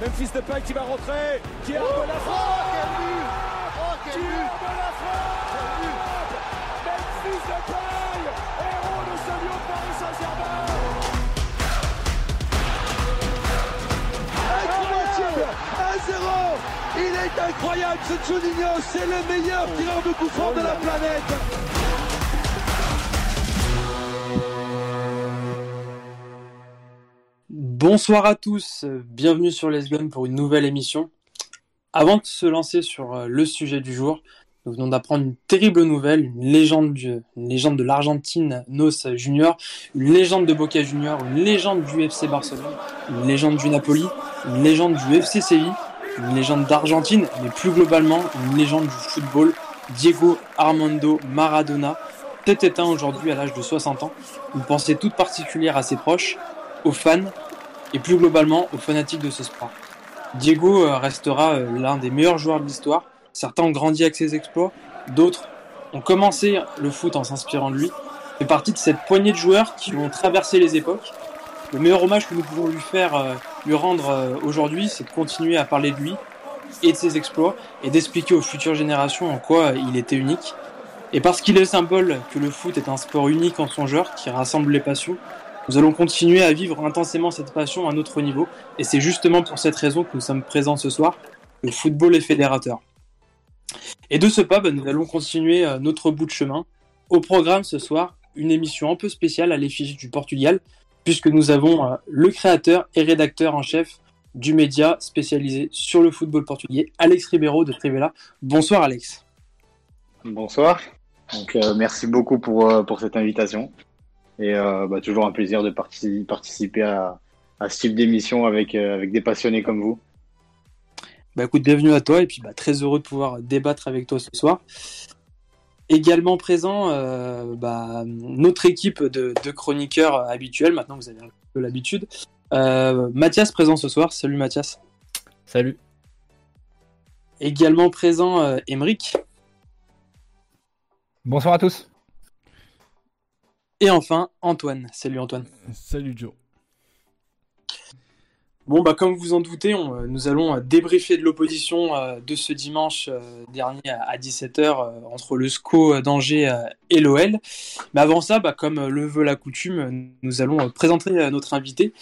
Memphis Depay qui va rentrer, qui a oh, la frappe oh, quel but. Oh, quel Qui but la frappe Memphis Depay, héros de ce lieu de Paris Saint-Germain. Incroyable. 1-0 Il est incroyable ce Juninho, c'est le meilleur tireur de coup de la planète Bonsoir à tous, bienvenue sur Les pour une nouvelle émission. Avant de se lancer sur euh, le sujet du jour, nous venons d'apprendre une terrible nouvelle, une légende, une légende de l'Argentine, Nos Junior, une légende de Boca Junior, une légende du FC Barcelone, une légende du Napoli, une légende du FC Séville, une légende d'Argentine, mais plus globalement une légende du football, Diego Armando Maradona, tête éteint aujourd'hui à l'âge de 60 ans. Une pensée toute particulière à ses proches, aux fans et plus globalement aux fanatiques de ce sport. Diego euh, restera euh, l'un des meilleurs joueurs de l'histoire. Certains ont grandi avec ses exploits, d'autres ont commencé le foot en s'inspirant de lui. fait partie de cette poignée de joueurs qui ont traversé les époques. Le meilleur hommage que nous pouvons lui faire, euh, lui rendre aujourd'hui, c'est de continuer à parler de lui et de ses exploits et d'expliquer aux futures générations en quoi il était unique. Et parce qu'il est le symbole que le foot est un sport unique en son genre qui rassemble les passions, nous allons continuer à vivre intensément cette passion à notre niveau, et c'est justement pour cette raison que nous sommes présents ce soir. Le football est fédérateur. Et de ce pas, bah, nous allons continuer euh, notre bout de chemin. Au programme ce soir, une émission un peu spéciale à l'effigie du Portugal, puisque nous avons euh, le créateur et rédacteur en chef du média spécialisé sur le football portugais, Alex Ribeiro de Trivela. Bonsoir Alex. Bonsoir. Euh, merci beaucoup pour cette invitation. Et euh, bah, toujours un plaisir de participer à, ce type d'émission avec, euh, avec des passionnés comme vous. Bah écoute, bienvenue à toi et puis bah, très heureux de pouvoir débattre avec toi ce soir. Également présent, euh, bah, notre équipe de, chroniqueurs habituels, maintenant vous avez un peu l'habitude. Mathias présent ce soir, salut Mathias. Salut. Également présent, Emeric. Bonsoir à tous. Et enfin, Antoine. Salut Antoine. Salut Joe. Bon, bah, comme vous en doutez, euh, nous allons euh, débriefer de l'opposition euh, de ce dimanche dernier à, 17h entre le SCO d'Angers et l'OL. Mais avant ça, bah, comme le veut la coutume, nous allons présenter notre invité.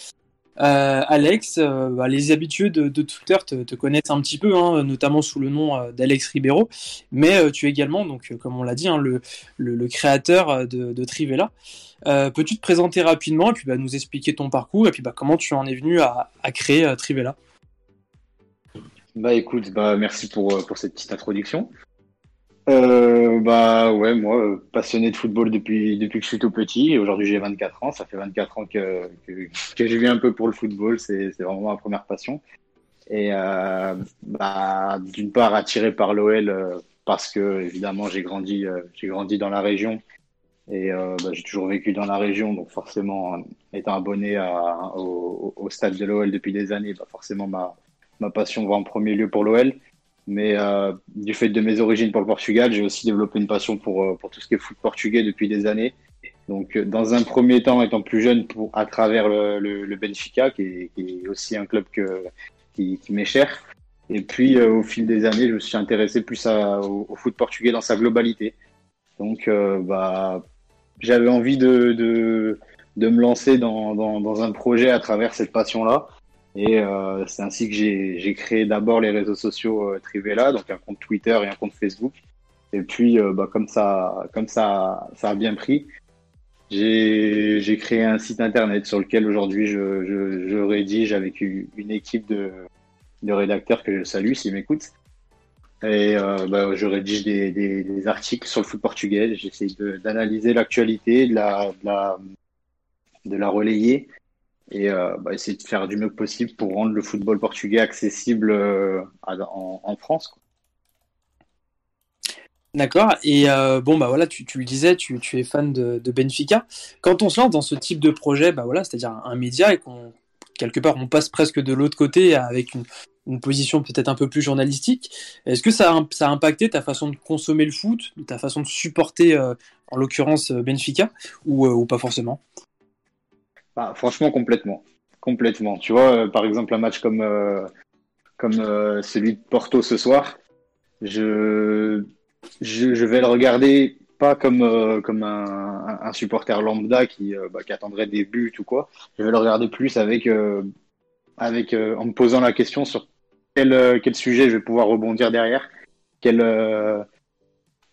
Euh, Alex, euh, bah, les habitués de, Twitter te, connaissent un petit peu, hein, notamment sous le nom euh, d'Alex Ribeiro, mais tu es également, donc, comme on l'a dit, hein, le, créateur de, Trivella. Peux-tu te présenter rapidement et puis bah, nous expliquer ton parcours et puis bah, comment tu en es venu à, créer Trivella Bah écoute, bah, merci pour, pour cette petite introduction. Euh, bah ouais, moi, euh, passionné de football depuis, depuis que je suis tout petit. Aujourd'hui, j'ai 24 ans. Ça fait 24 ans que, que, que je vis un peu pour le football. C'est vraiment ma première passion. Et euh, bah, d'une part, attiré par l'OL euh, parce que, évidemment, j'ai grandi, euh, j'ai grandi dans la région. Et bah, j'ai toujours vécu dans la région. Donc, forcément, étant abonné à, au, au, stade de l'OL depuis des années, bah, forcément, ma, ma passion va en premier lieu pour l'OL. Mais euh, du fait de mes origines pour le Portugal, j'ai aussi développé une passion pour, euh, pour tout ce qui est foot portugais depuis des années. Donc, euh, dans un premier temps, étant plus jeune, pour, à travers le, Benfica, qui est, aussi un club qui, m'est cher. Et puis, au fil des années, je me suis intéressé plus au, foot portugais dans sa globalité. Donc, bah, j'avais envie de, de, de, me lancer dans, dans un projet à travers cette passion-là. Et euh, c'est ainsi que j'ai créé d'abord les réseaux sociaux euh, Trivella, donc un compte Twitter et un compte Facebook. Et puis, euh, bah, comme ça, comme ça, ça a bien pris, j'ai créé un site internet sur lequel aujourd'hui je, je, je, rédige avec une équipe de, de rédacteurs que je salue s'ils m'écoutent. Et euh, bah, je rédige des, des, articles sur le foot portugais. J'essaie d'analyser l'actualité, de la, de, la, de la relayer et euh, bah, essayer de faire du mieux possible pour rendre le football portugais accessible euh, en, France. D'accord. Et euh, bon, bah voilà, tu, le disais, tu, es fan de, Benfica. Quand on se lance dans ce type de projet, bah voilà, c'est-à-dire un, média et qu'on part on passe presque de l'autre côté avec une, position peut-être un peu plus journalistique. Est-ce que ça a, ça a impacté ta façon de consommer le foot, ta façon de supporter, en l'occurrence Benfica, ou pas forcément? Ah, franchement, complètement. Complètement. Tu vois, euh, par exemple, un match comme, euh, comme euh, celui de Porto ce soir, je, je, vais le regarder pas comme, comme un, supporter lambda qui, bah, qui attendrait des buts ou quoi. Je vais le regarder plus avec, avec en me posant la question sur quel, quel sujet je vais pouvoir rebondir derrière, quel,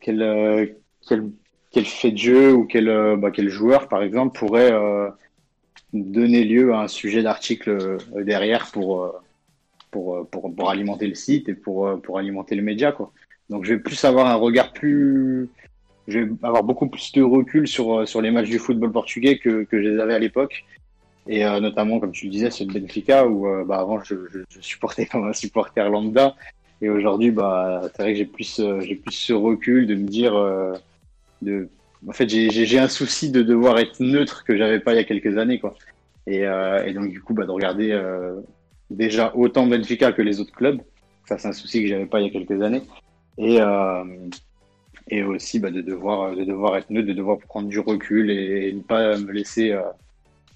quel, quel, quel fait de jeu ou quel, bah, quel joueur, par exemple, pourrait donner lieu à un sujet d'article derrière pour, pour, pour, pour, alimenter le site et pour, pour alimenter le média. Quoi. Donc je vais plus avoir un regard plus, je vais avoir beaucoup plus de recul sur, euh, sur les matchs du football portugais que, que je les avais à l'époque. Et euh, notamment, comme tu disais, sur le Benfica, où euh, bah, avant je, supportais comme un supporter lambda. Et aujourd'hui, bah, c'est vrai que j'ai plus, plus ce recul de me dire. de... En fait, j'ai un souci de devoir être neutre que j'avais pas il y a quelques années. Quoi. Et, et donc, du coup, bah, de regarder déjà autant Benfica que les autres clubs. Ça, c'est un souci que j'avais pas il y a quelques années. Et, et aussi bah, de, devoir, de devoir être neutre, de devoir prendre du recul et, ne pas me laisser, euh,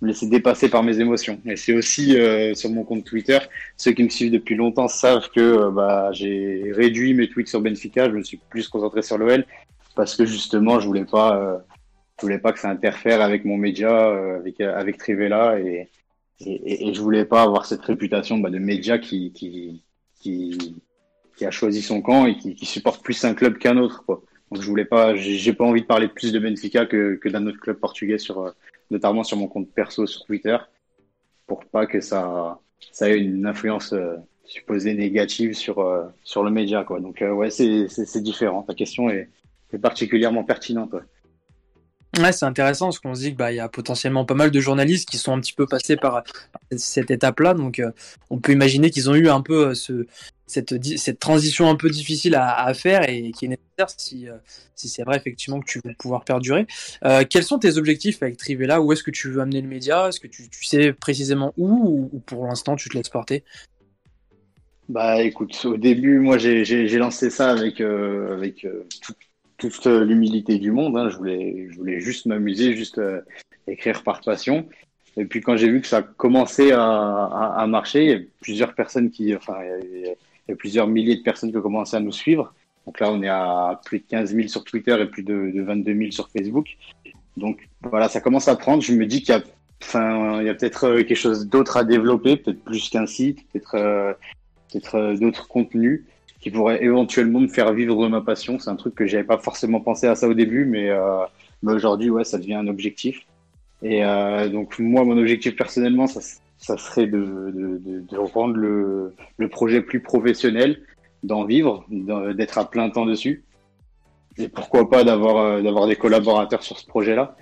laisser dépasser par mes émotions. Et c'est aussi euh, sur mon compte Twitter, ceux qui me suivent depuis longtemps savent que euh, bah, j'ai réduit mes tweets sur Benfica, je me suis plus concentré sur l'OL parce que justement je voulais pas, je voulais pas que ça interfère avec mon média, avec, avec Trivella et, et, et, je voulais pas avoir cette réputation bah, de média qui, qui, qui, a choisi son camp et qui, supporte plus un club qu'un autre. Quoi. Donc je voulais pas, j'ai pas envie de parler plus de Benfica que, que d'un autre club portugais sur, euh, notamment sur mon compte perso sur Twitter, pour pas que ça, ça ait une influence euh, supposée négative sur, euh, sur le média, quoi. Donc ouais, c'est, c'est, différent. Ta question est, est particulièrement pertinente. Ouais. Ouais, c'est intéressant parce qu'on se dit qu'il bah, y a potentiellement pas mal de journalistes qui sont un petit peu passés par, cette étape-là. Donc, on peut imaginer qu'ils ont eu un peu ce, cette, cette transition un peu difficile à, à faire et qui est nécessaire si, euh, si c'est vrai effectivement que tu veux pouvoir perdurer. Euh, quels sont tes objectifs avec Trivella Où est-ce que tu veux amener le média? Est-ce que tu, tu, sais précisément où ou, pour l'instant tu te laisses porter? Bah écoute, au début, moi j'ai lancé ça avec, euh, avec euh, tout, toute l'humilité du monde. Hein. Je, voulais, je voulais juste m'amuser, juste euh, écrire par passion. Et puis quand j'ai vu que ça commençait à, à, marcher, il y a plusieurs personnes qui, enfin, il y a, plusieurs milliers de personnes qui ont commencé à nous suivre. Donc là, on est à plus de 15 000 sur Twitter et plus de, de 22 000 sur Facebook. Donc voilà, ça commence à prendre. Je me dis qu'il y a, enfin, il y a peut-être euh, quelque chose d'autre à développer, peut-être plus qu'un site, peut-être euh, peut-être d'autres contenus qui pourraient éventuellement me faire vivre de ma passion. C'est un truc que j'avais pas forcément pensé à ça au début, mais, euh, mais aujourd'hui, ouais, ça devient un objectif. Et euh, donc moi, mon objectif personnellement, ça, ça serait de, de, de rendre le, le, projet plus professionnel, d'en vivre, d'être à plein temps dessus. Et pourquoi pas d'avoir euh, d'avoir des collaborateurs sur ce projet-là.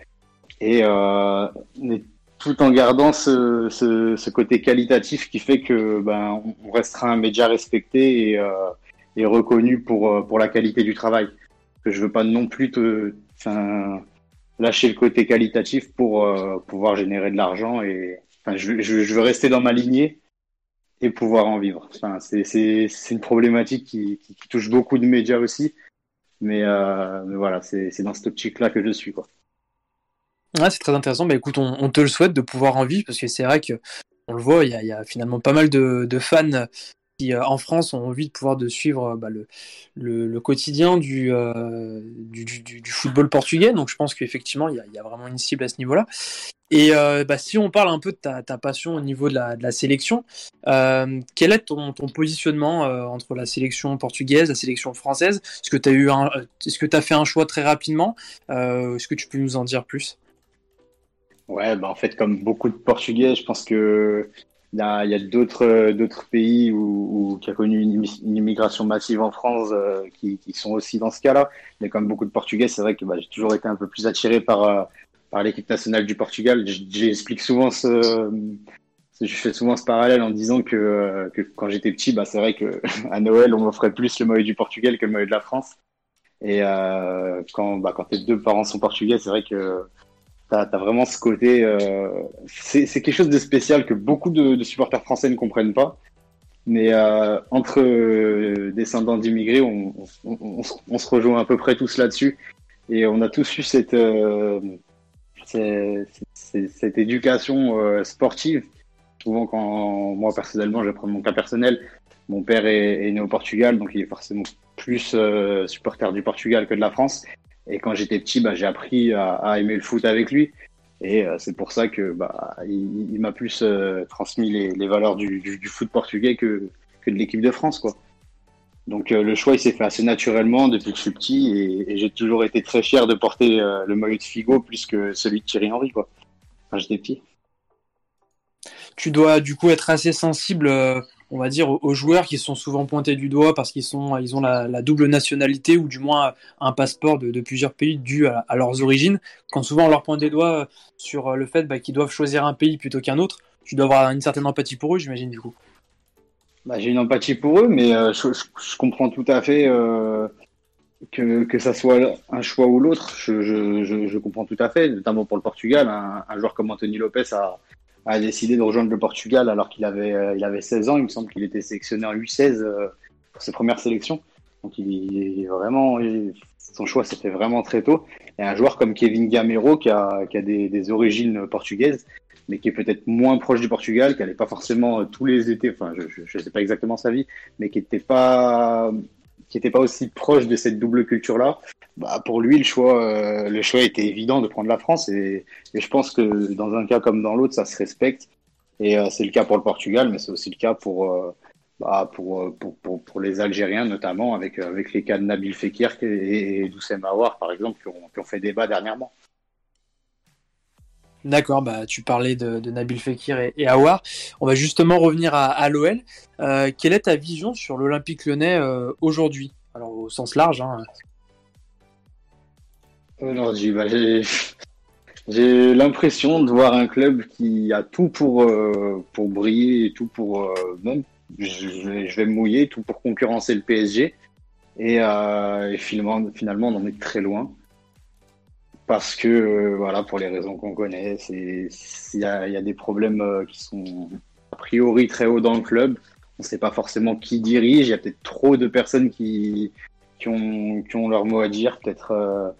Et euh, tout en gardant ce, ce, ce, côté qualitatif qui fait que ben on restera un média respecté et, euh, et reconnu pour euh, pour la qualité du travail. Que je veux pas non plus te, lâcher le côté qualitatif pour euh, pouvoir générer de l'argent et je, veux rester dans ma lignée et pouvoir en vivre. C'est une problématique qui, touche beaucoup de médias aussi. Mais, euh, mais voilà, c'est dans cette optique-là que je suis. Quoi. C'est très intéressant. Bah, écoute, on, te le souhaite de pouvoir en vivre parce que c'est vrai que on le voit, il y a, finalement pas mal de fans euh, en France ont envie de pouvoir de suivre bah, le, quotidien du, euh, du, football portugais. Donc je pense qu'effectivement, il y a, vraiment une cible à ce niveau-là. Et euh, bah, si on parle un peu de ta, passion au niveau de la, sélection, euh, quel est ton, positionnement euh, entre la sélection portugaise, la sélection française? Est-ce que tu as tu as fait un choix très rapidement? Euh, Est-ce que tu peux nous en dire plus? Ouais, bah en fait, comme beaucoup de Portugais, je pense que il y a, a d'autres d'autres pays où, où, qui a connu une, une, immigration massive en France euh, qui, qui, sont aussi dans ce cas-là. Mais comme beaucoup de Portugais, c'est vrai que bah, j'ai toujours été un peu plus attiré par par l'équipe nationale du Portugal. J'explique souvent ce, je fais souvent ce parallèle en disant que, que quand j'étais petit, bah, c'est vrai que à Noël, on m'offrait plus le maillot du Portugal que le maillot de la France. Et euh, quand, bah, quand tes deux parents sont portugais, c'est vrai que tu as, vraiment ce côté. Euh, c'est quelque chose de spécial que beaucoup de, de, supporters français ne comprennent pas. Mais euh, entre euh, descendants d'immigrés, on, on, on, on, se rejoint à peu près tous là-dessus. Et on a tous eu cette, euh, c'est cette éducation euh, sportive. Souvent, quand moi personnellement, je prends mon cas personnel, mon père est, né au Portugal, donc il est forcément plus supporter du Portugal que de la France. Et quand j'étais petit, bah, j'ai appris à, aimer le foot avec lui. Et c'est pour ça que bah, il, m'a plus transmis les, valeurs du, foot portugais que, que de l'équipe de France, quoi. Donc euh, le choix il s'est fait assez naturellement depuis que je suis petit et, j'ai toujours été très fier de porter euh, le maillot de Figo plus que celui de Thierry Henry quoi. Quand j'étais petit. Tu dois du coup être assez sensible, euh, on va dire, aux, joueurs qui sont souvent pointés du doigt parce qu'ils sont, ont la, double nationalité ou du moins un passeport de, plusieurs pays dû à, leurs origines. Quand souvent on leur pointe des doigts sur le fait bah, qu'ils doivent choisir un pays plutôt qu'un autre, tu dois avoir une certaine empathie pour eux, j'imagine du coup. Bah, j'ai une empathie pour eux, mais euh, je, comprends tout à fait euh, que, ça soit un choix ou l'autre. Je, je, comprends tout à fait, notamment pour le Portugal. Un, joueur comme Anthony Lopez a, a, décidé de rejoindre le Portugal alors qu'il avait, euh, il avait 16 ans. Il me semble qu'il était sélectionné en U16 pour ses premières sélections. Donc il, est vraiment, son choix s'est fait vraiment très tôt. Et un joueur comme Kevin Gamero qui a, qui a des, des origines portugaises mais qui est peut-être moins proche du Portugal, qui n'allait pas forcément euh, tous les étés, enfin je ne sais pas exactement sa vie, mais qui n'était pas qui était pas aussi proche de cette double culture-là, bah, pour lui, le choix, euh, le choix était évident de prendre la France. Et, je pense que dans un cas comme dans l'autre, ça se respecte. Et euh, c'est le cas pour le Portugal, mais c'est aussi le cas pour, bah, pour, pour, les Algériens, notamment avec, les cas de Nabil Fekir et, et Doussem Aouar, par exemple, qui ont, fait débat dernièrement. D'accord, bah, tu parlais de, Nabil Fekir et, et, Awar. On va justement revenir à, l'OL. Euh, quelle est ta vision sur l'Olympique lyonnais euh, aujourd'hui? Alors au sens large. Hein. Aujourd'hui, bah, j'ai l'impression de voir un club qui a tout pour, euh, pour briller et tout pour même, je, vais me mouiller, tout pour concurrencer le PSG. Et, et finalement, finalement, on en est très loin parce que euh, voilà pour les raisons qu'on connaît, il y a, des problèmes euh, qui sont a priori très hauts dans le club. On ne sait pas forcément qui dirige. Il y a peut-être trop de personnes qui qui ont, qui ont leur mot à dire. Peut-être euh,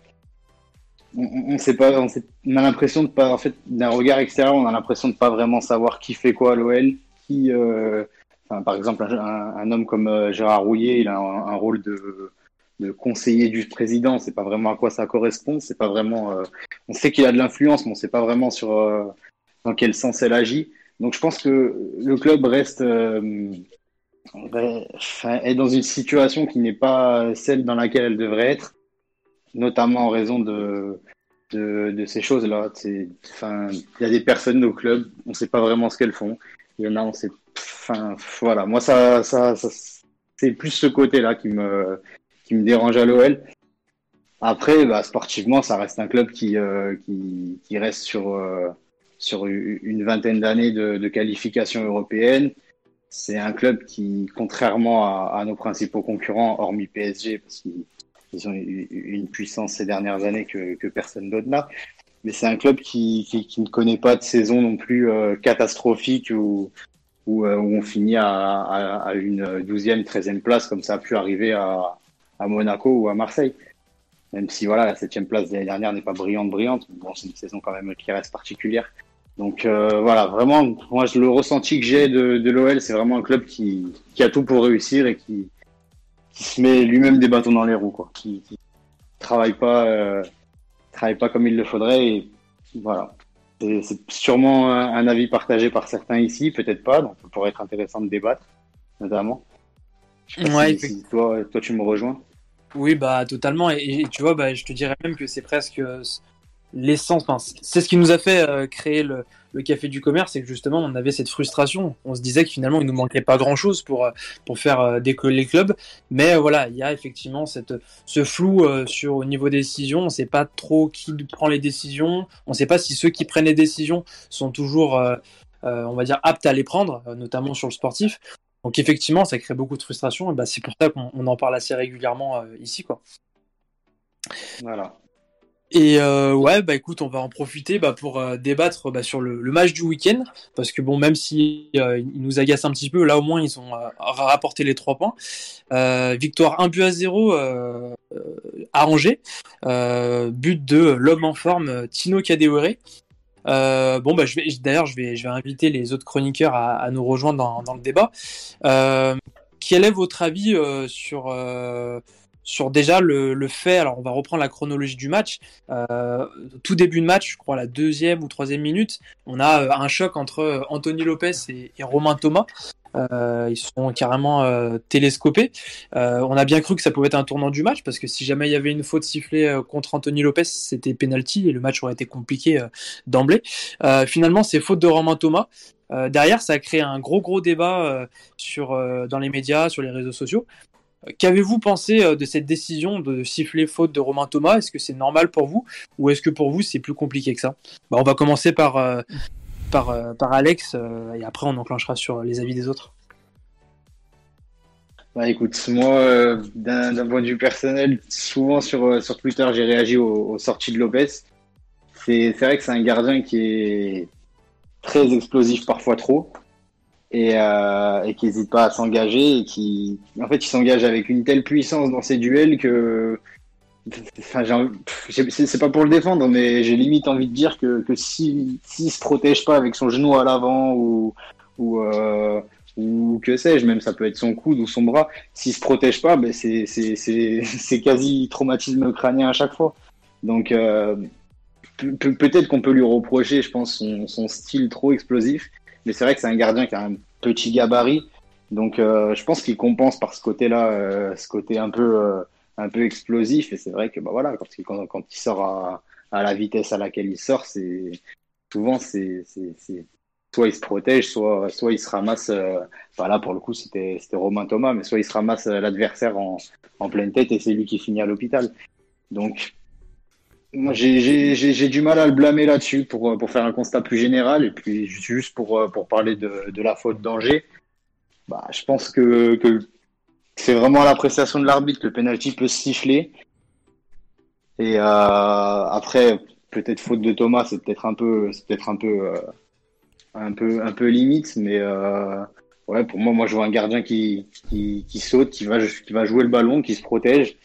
on, on, sait pas. On, on a l'impression de pas en fait d'un regard extérieur, on a l'impression de pas vraiment savoir qui fait quoi à l'OL, qui par exemple, un, homme comme Gérard Rouillet, il a un rôle de, de conseiller du président, c'est pas vraiment à quoi ça correspond, c'est pas vraiment. Euh, on sait qu'il a de l'influence, mais on sait pas vraiment sur euh, dans quel sens elle agit. Donc je pense que le club reste euh, est dans une situation qui n'est pas celle dans laquelle elle devrait être, notamment en raison de de, ces choses-là. Il y a des personnes au club, on sait pas vraiment ce qu'elles font. Il y en a, on sait. Enfin, voilà. Moi, ça, ça, c'est plus ce côté-là qui me qui me dérange à l'OL. Après, bah, sportivement, ça reste un club qui, euh, qui, qui, reste sur, euh, sur une vingtaine d'années de, qualification européenne. C'est un club qui, contrairement à, à, nos principaux concurrents, hormis PSG, parce qu'ils ont eu une puissance ces dernières années que, que personne d'autre n'a, mais c'est un club qui, qui, qui, ne connaît pas de saison non plus euh, catastrophique ou, où, où, on finit à, à, à une douzième, treizième place, comme ça a pu arriver à, à Monaco ou à Marseille. Même si voilà, la septième place de l'année dernière n'est pas brillante, brillante. Bon, c'est une saison quand même qui reste particulière. Donc euh, voilà, vraiment, moi le ressenti que j'ai de, de l'OL, c'est vraiment un club qui, qui, a tout pour réussir et qui, qui se met lui-même des bâtons dans les roues, quoi. Qui, qui travaille pas, euh, travaille pas comme il le faudrait. Et voilà, c'est sûrement un, un, avis partagé par certains ici, peut-être pas. Donc ça pourrait être intéressant de débattre, notamment. ouais, si toi, toi, tu me rejoins. Oui, bah totalement. Et, tu vois, bah, je te dirais même que c'est presque euh, l'essence. C'est ce qui nous a fait euh, créer le, café du commerce, c'est que justement, on avait cette frustration. On se disait que finalement, il nous manquait pas grand-chose pour euh, pour faire décoller les clubs. Mais voilà, il y a effectivement cette ce flou sur au niveau des décisions. On sait pas trop qui prend les décisions. On sait pas si ceux qui prennent les décisions sont toujours on va dire aptes à les prendre, notamment sur le sportif. Donc effectivement, ça crée beaucoup de frustration. Et bah, c'est pour ça qu'on en parle assez régulièrement euh, ici, quoi. Voilà. Et euh, ouais, bah écoute, on va en profiter bah, pour euh, débattre bah, sur le, match du week-end, parce que bon, même si il nous agace un petit peu, là au moins ils ont rapporté les trois points. victoire 1 but à 0 à Angers, but de l'homme en forme Tino Kadewere, euh, bon, bah, d'ailleurs, je vais, je vais inviter les autres chroniqueurs à, nous rejoindre dans, le débat. Euh, quel est votre avis sur sur déjà le, fait, alors on va reprendre la chronologie du match, euh, tout début de match, je crois la deuxième ou troisième minute, on a euh, un choc entre euh, Anthony Lopez et, Romain Thomas. Ils sont carrément télescopés. On a bien cru que ça pouvait être un tournant du match parce que si jamais il y avait une faute sifflée contre Anthony Lopez, c'était penalty et le match aurait été compliqué d'emblée. finalement, c'est faute de Romain Thomas. derrière, ça a créé un gros gros débat dans les médias, sur les réseaux sociaux. Qu'avez-vous pensé euh, de cette décision de siffler faute de Romain Thomas? Est-ce que c'est normal pour vous? Ou est-ce que pour vous c'est plus compliqué que ça? Bah, On va commencer par, euh, euh, Alex et après on enclenchera sur les avis des autres. Bah écoute, moi, d'un point de vue personnel, souvent sur, sur Twitter, j'ai réagi aux, aux, sorties de Lopez. C'est vrai que c'est un gardien qui est très explosif, parfois trop et, euh, et qui n'hésite pas à s'engager et qui, en fait, il s'engage avec une telle puissance dans ses duels que, enfin, c'est pas pour le défendre, mais j'ai limite envie de dire que, que s'il si, se protège pas avec son genou à l'avant ou, ou, euh, ou que sais-je, même ça peut être son coude ou son bras, s'il se protège pas, ben c'est quasi traumatisme crânien à chaque fois. Donc, euh, peut-être qu'on peut lui reprocher, je pense, son style trop explosif. Mais c'est vrai que c'est un gardien qui a un petit gabarit. Donc euh, je pense qu'il compense par ce côté-là, euh, ce côté un peu, euh, un peu explosif. Et c'est vrai que bah, voilà, quand, il sort à, à, la vitesse à laquelle il sort, c'est souvent c'est soit il se protège, soit, soit il se ramasse. Bah, là pour le coup c'était Romain Thomas, mais soit il se ramasse l'adversaire en, en pleine tête et c'est lui qui finit à l'hôpital. Donc moi, j'ai du mal à le blâmer là-dessus pour, pour faire un constat plus général et puis juste pour, pour parler de, de la faute d'Angers. Bah, je pense que, que c'est vraiment à l'appréciation de l'arbitre que le penalty peut se siffler. Et euh, après, peut-être faute de Thomas, c'est peut-être un peu, peut-être un peu, euh, un peu, un peu limite, mais euh, ouais, pour moi, moi, je vois un gardien qui, qui, qui saute, qui va, qui va jouer le ballon, qui se protège,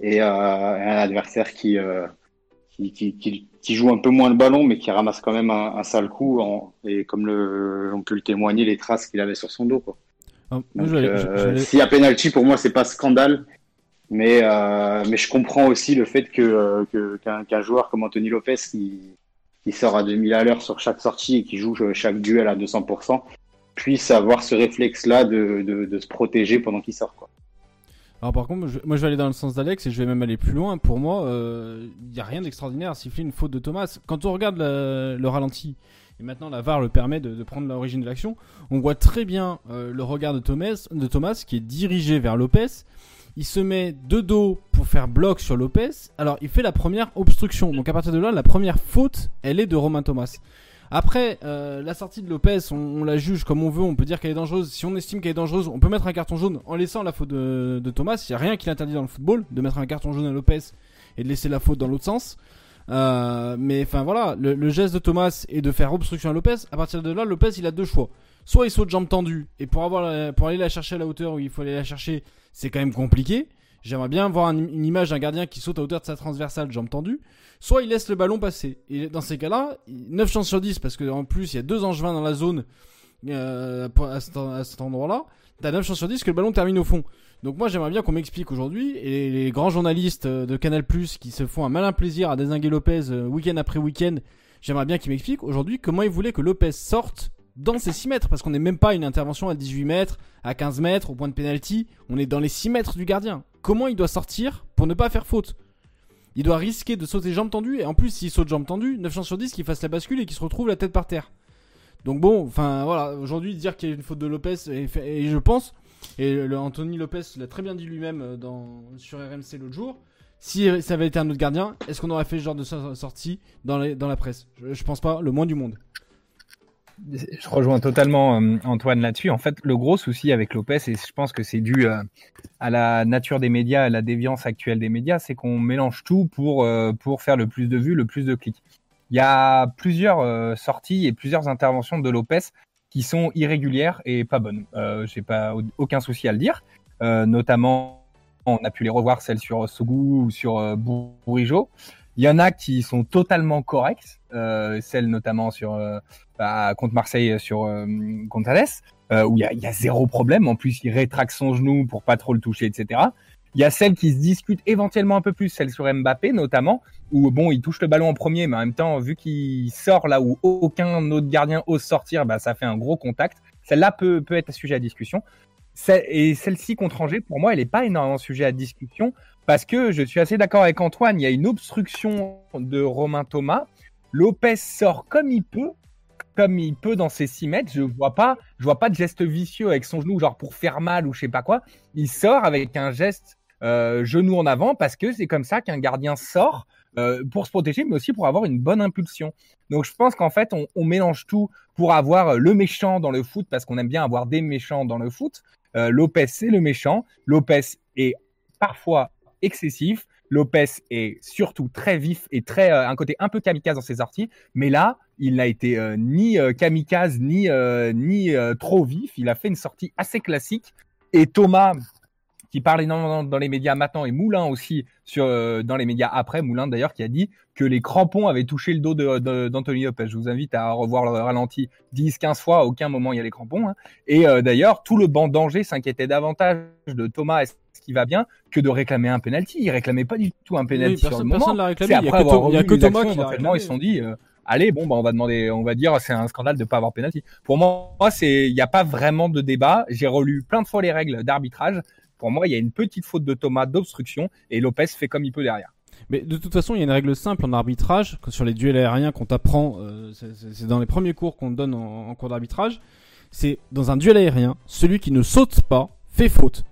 et, euh, un adversaire qui, euh, qui, joue un peu moins le ballon, mais qui ramasse quand même un, sale coup. et comme le, on peut le témoigner, les traces qu'il avait sur son dos. Quoi. Ah, euh, s'il y a penalty, pour moi, c'est pas scandale. Mais, euh, mais je comprends aussi le fait que, qu'un, joueur comme Anthony Lopez, qui, qui sort à 2000 à l'heure sur chaque sortie et qui joue chaque duel à 200%, puisse avoir ce réflexe-là de, de se protéger pendant qu'il sort. Quoi. Alors par contre, moi je vais aller dans le sens d'Alex et je vais même aller plus loin. Pour moi, il euh, n'y a rien d'extraordinaire à siffler une faute de Thomas. Quand on regarde le ralenti, et maintenant la VAR le permet de, prendre l'origine de l'action, on voit très bien euh, le regard de Thomas, de Thomas qui est dirigé vers Lopez. Il se met de dos pour faire bloc sur Lopez. Alors il fait la première obstruction. Donc à partir de là, la première faute, elle est de Romain Thomas. Après, euh, la sortie de Lopez, on, la juge comme on veut, on peut dire qu'elle est dangereuse. Si on estime qu'elle est dangereuse, on peut mettre un carton jaune en laissant la faute de, Thomas. Il n'y a rien qui l'interdit dans le football de mettre un carton jaune à Lopez et de laisser la faute dans l'autre sens. Euh, mais enfin voilà, le, geste de Thomas est de faire obstruction à Lopez. À partir de là, Lopez il a deux choix. Soit il saute jambe tendue et pour avoir pour aller la chercher à la hauteur où il faut aller la chercher, c'est quand même compliqué. J'aimerais bien voir une image d'un gardien qui saute à hauteur de sa transversale, jambe tendue. Soit il laisse le ballon passer. Et dans ces cas-là, 9 chances sur 10, parce qu'en plus, il y a deux angevins dans la zone euh, à cet, endroit-là. T'as 9 chances sur 10 que le ballon termine au fond. Donc moi, j'aimerais bien qu'on m'explique aujourd'hui, et les, grands journalistes euh, de Canal+, qui se font un malin plaisir à désinguer Lopez euh, week-end après week-end, j'aimerais bien qu'ils m'expliquent aujourd'hui comment ils voulaient que Lopez sorte dans ces 6 mètres, parce qu'on n'est même pas une intervention à 18 mètres, à 15 mètres, au point de pénalty, on est dans les 6 mètres du gardien. Comment il doit sortir pour ne pas faire faute? Il doit risquer de sauter jambes tendues, et en plus s'il saute jambes tendues, 9 chances sur 10 qu'il fasse la bascule et qu'il se retrouve la tête par terre. Donc bon, enfin voilà, aujourd'hui dire qu'il y a une faute de Lopez, et, je pense, et Anthony Lopez l'a très bien dit lui-même euh, sur RMC l'autre jour, si ça avait été un autre gardien, est-ce qu'on aurait fait ce genre de sortie dans, dans la presse? Je, je pense pas, le moins du monde je rejoins totalement euh, Antoine là-dessus. En fait, le gros souci avec Lopez, et je pense que c'est dû euh, à la nature des médias, à la déviance actuelle des médias, c'est qu'on mélange tout pour euh, pour faire le plus de vues, le plus de clics. Il y a plusieurs sorties et plusieurs interventions de Lopez qui sont irrégulières et pas bonnes. J'ai pas aucun souci à le dire. notamment, on a pu les revoir celles sur Sougou ou sur Bourigeau. Il y en a qui sont totalement correctes, celles notamment sur bah, contre Marseille sur euh, contre euh, où il y a, y a, zéro problème. En plus, il rétracte son genou pour pas trop le toucher, etc. Il y a celle qui se discute éventuellement un peu plus, celle sur Mbappé notamment, où bon, il touche le ballon en premier, mais en même temps, vu qu'il sort là où aucun autre gardien ose sortir, bah, ça fait un gros contact. Celle-là peut, peut être sujet à discussion. Et celle-ci contre Angers, pour moi, elle n'est pas énormément sujet à discussion parce que je suis assez d'accord avec Antoine. Il y a une obstruction de Romain Thomas. Lopez sort comme il peut, comme il peut dans ses 6 mètres. Je vois pas, je vois pas de geste vicieux avec son genou, genre pour faire mal ou je sais pas quoi. Il sort avec un geste euh, genou en avant parce que c'est comme ça qu'un gardien sort euh, pour se protéger, mais aussi pour avoir une bonne impulsion. Donc je pense qu'en fait, on, mélange tout pour avoir le méchant dans le foot parce qu'on aime bien avoir des méchants dans le foot. Euh, Lopez, c'est le méchant. Lopez est parfois excessif. Lopez est surtout très vif et très euh, un côté un peu kamikaze dans ses sorties, mais là, il n'a été euh, ni kamikaze ni ni trop vif. Il a fait une sortie assez classique. Et Thomas, qui parle énormément dans les médias maintenant, et Moulin aussi sur, euh, dans les médias après, Moulin d'ailleurs, qui a dit que les crampons avaient touché le dos d'Anthony de, Lopez. Je vous invite à revoir le ralenti 10-15 fois, à aucun moment il y a les crampons. Hein. Et euh, d'ailleurs, tout le banc d'Angers s'inquiétait davantage de Thomas, est-ce qu'il va bien, que de réclamer un penalty? Il réclamait pas du tout un penalty sur le moment. C'est après il y a que, Thomas qui ils se sont dit... Euh, allez, bon, bah, on va demander, on va dire, c'est un scandale de pas avoir penalty. Pour moi, c'est, il n'y a pas vraiment de débat. J'ai relu plein de fois les règles d'arbitrage. Pour moi, il y a une petite faute de Thomas d'obstruction et Lopez fait comme il peut derrière. Mais de toute façon, il y a une règle simple en arbitrage sur les duels aériens qu'on t'apprend. Euh, c'est dans les premiers cours qu'on te donne en, cours d'arbitrage. C'est dans un duel aérien, celui qui ne saute pas fait faute.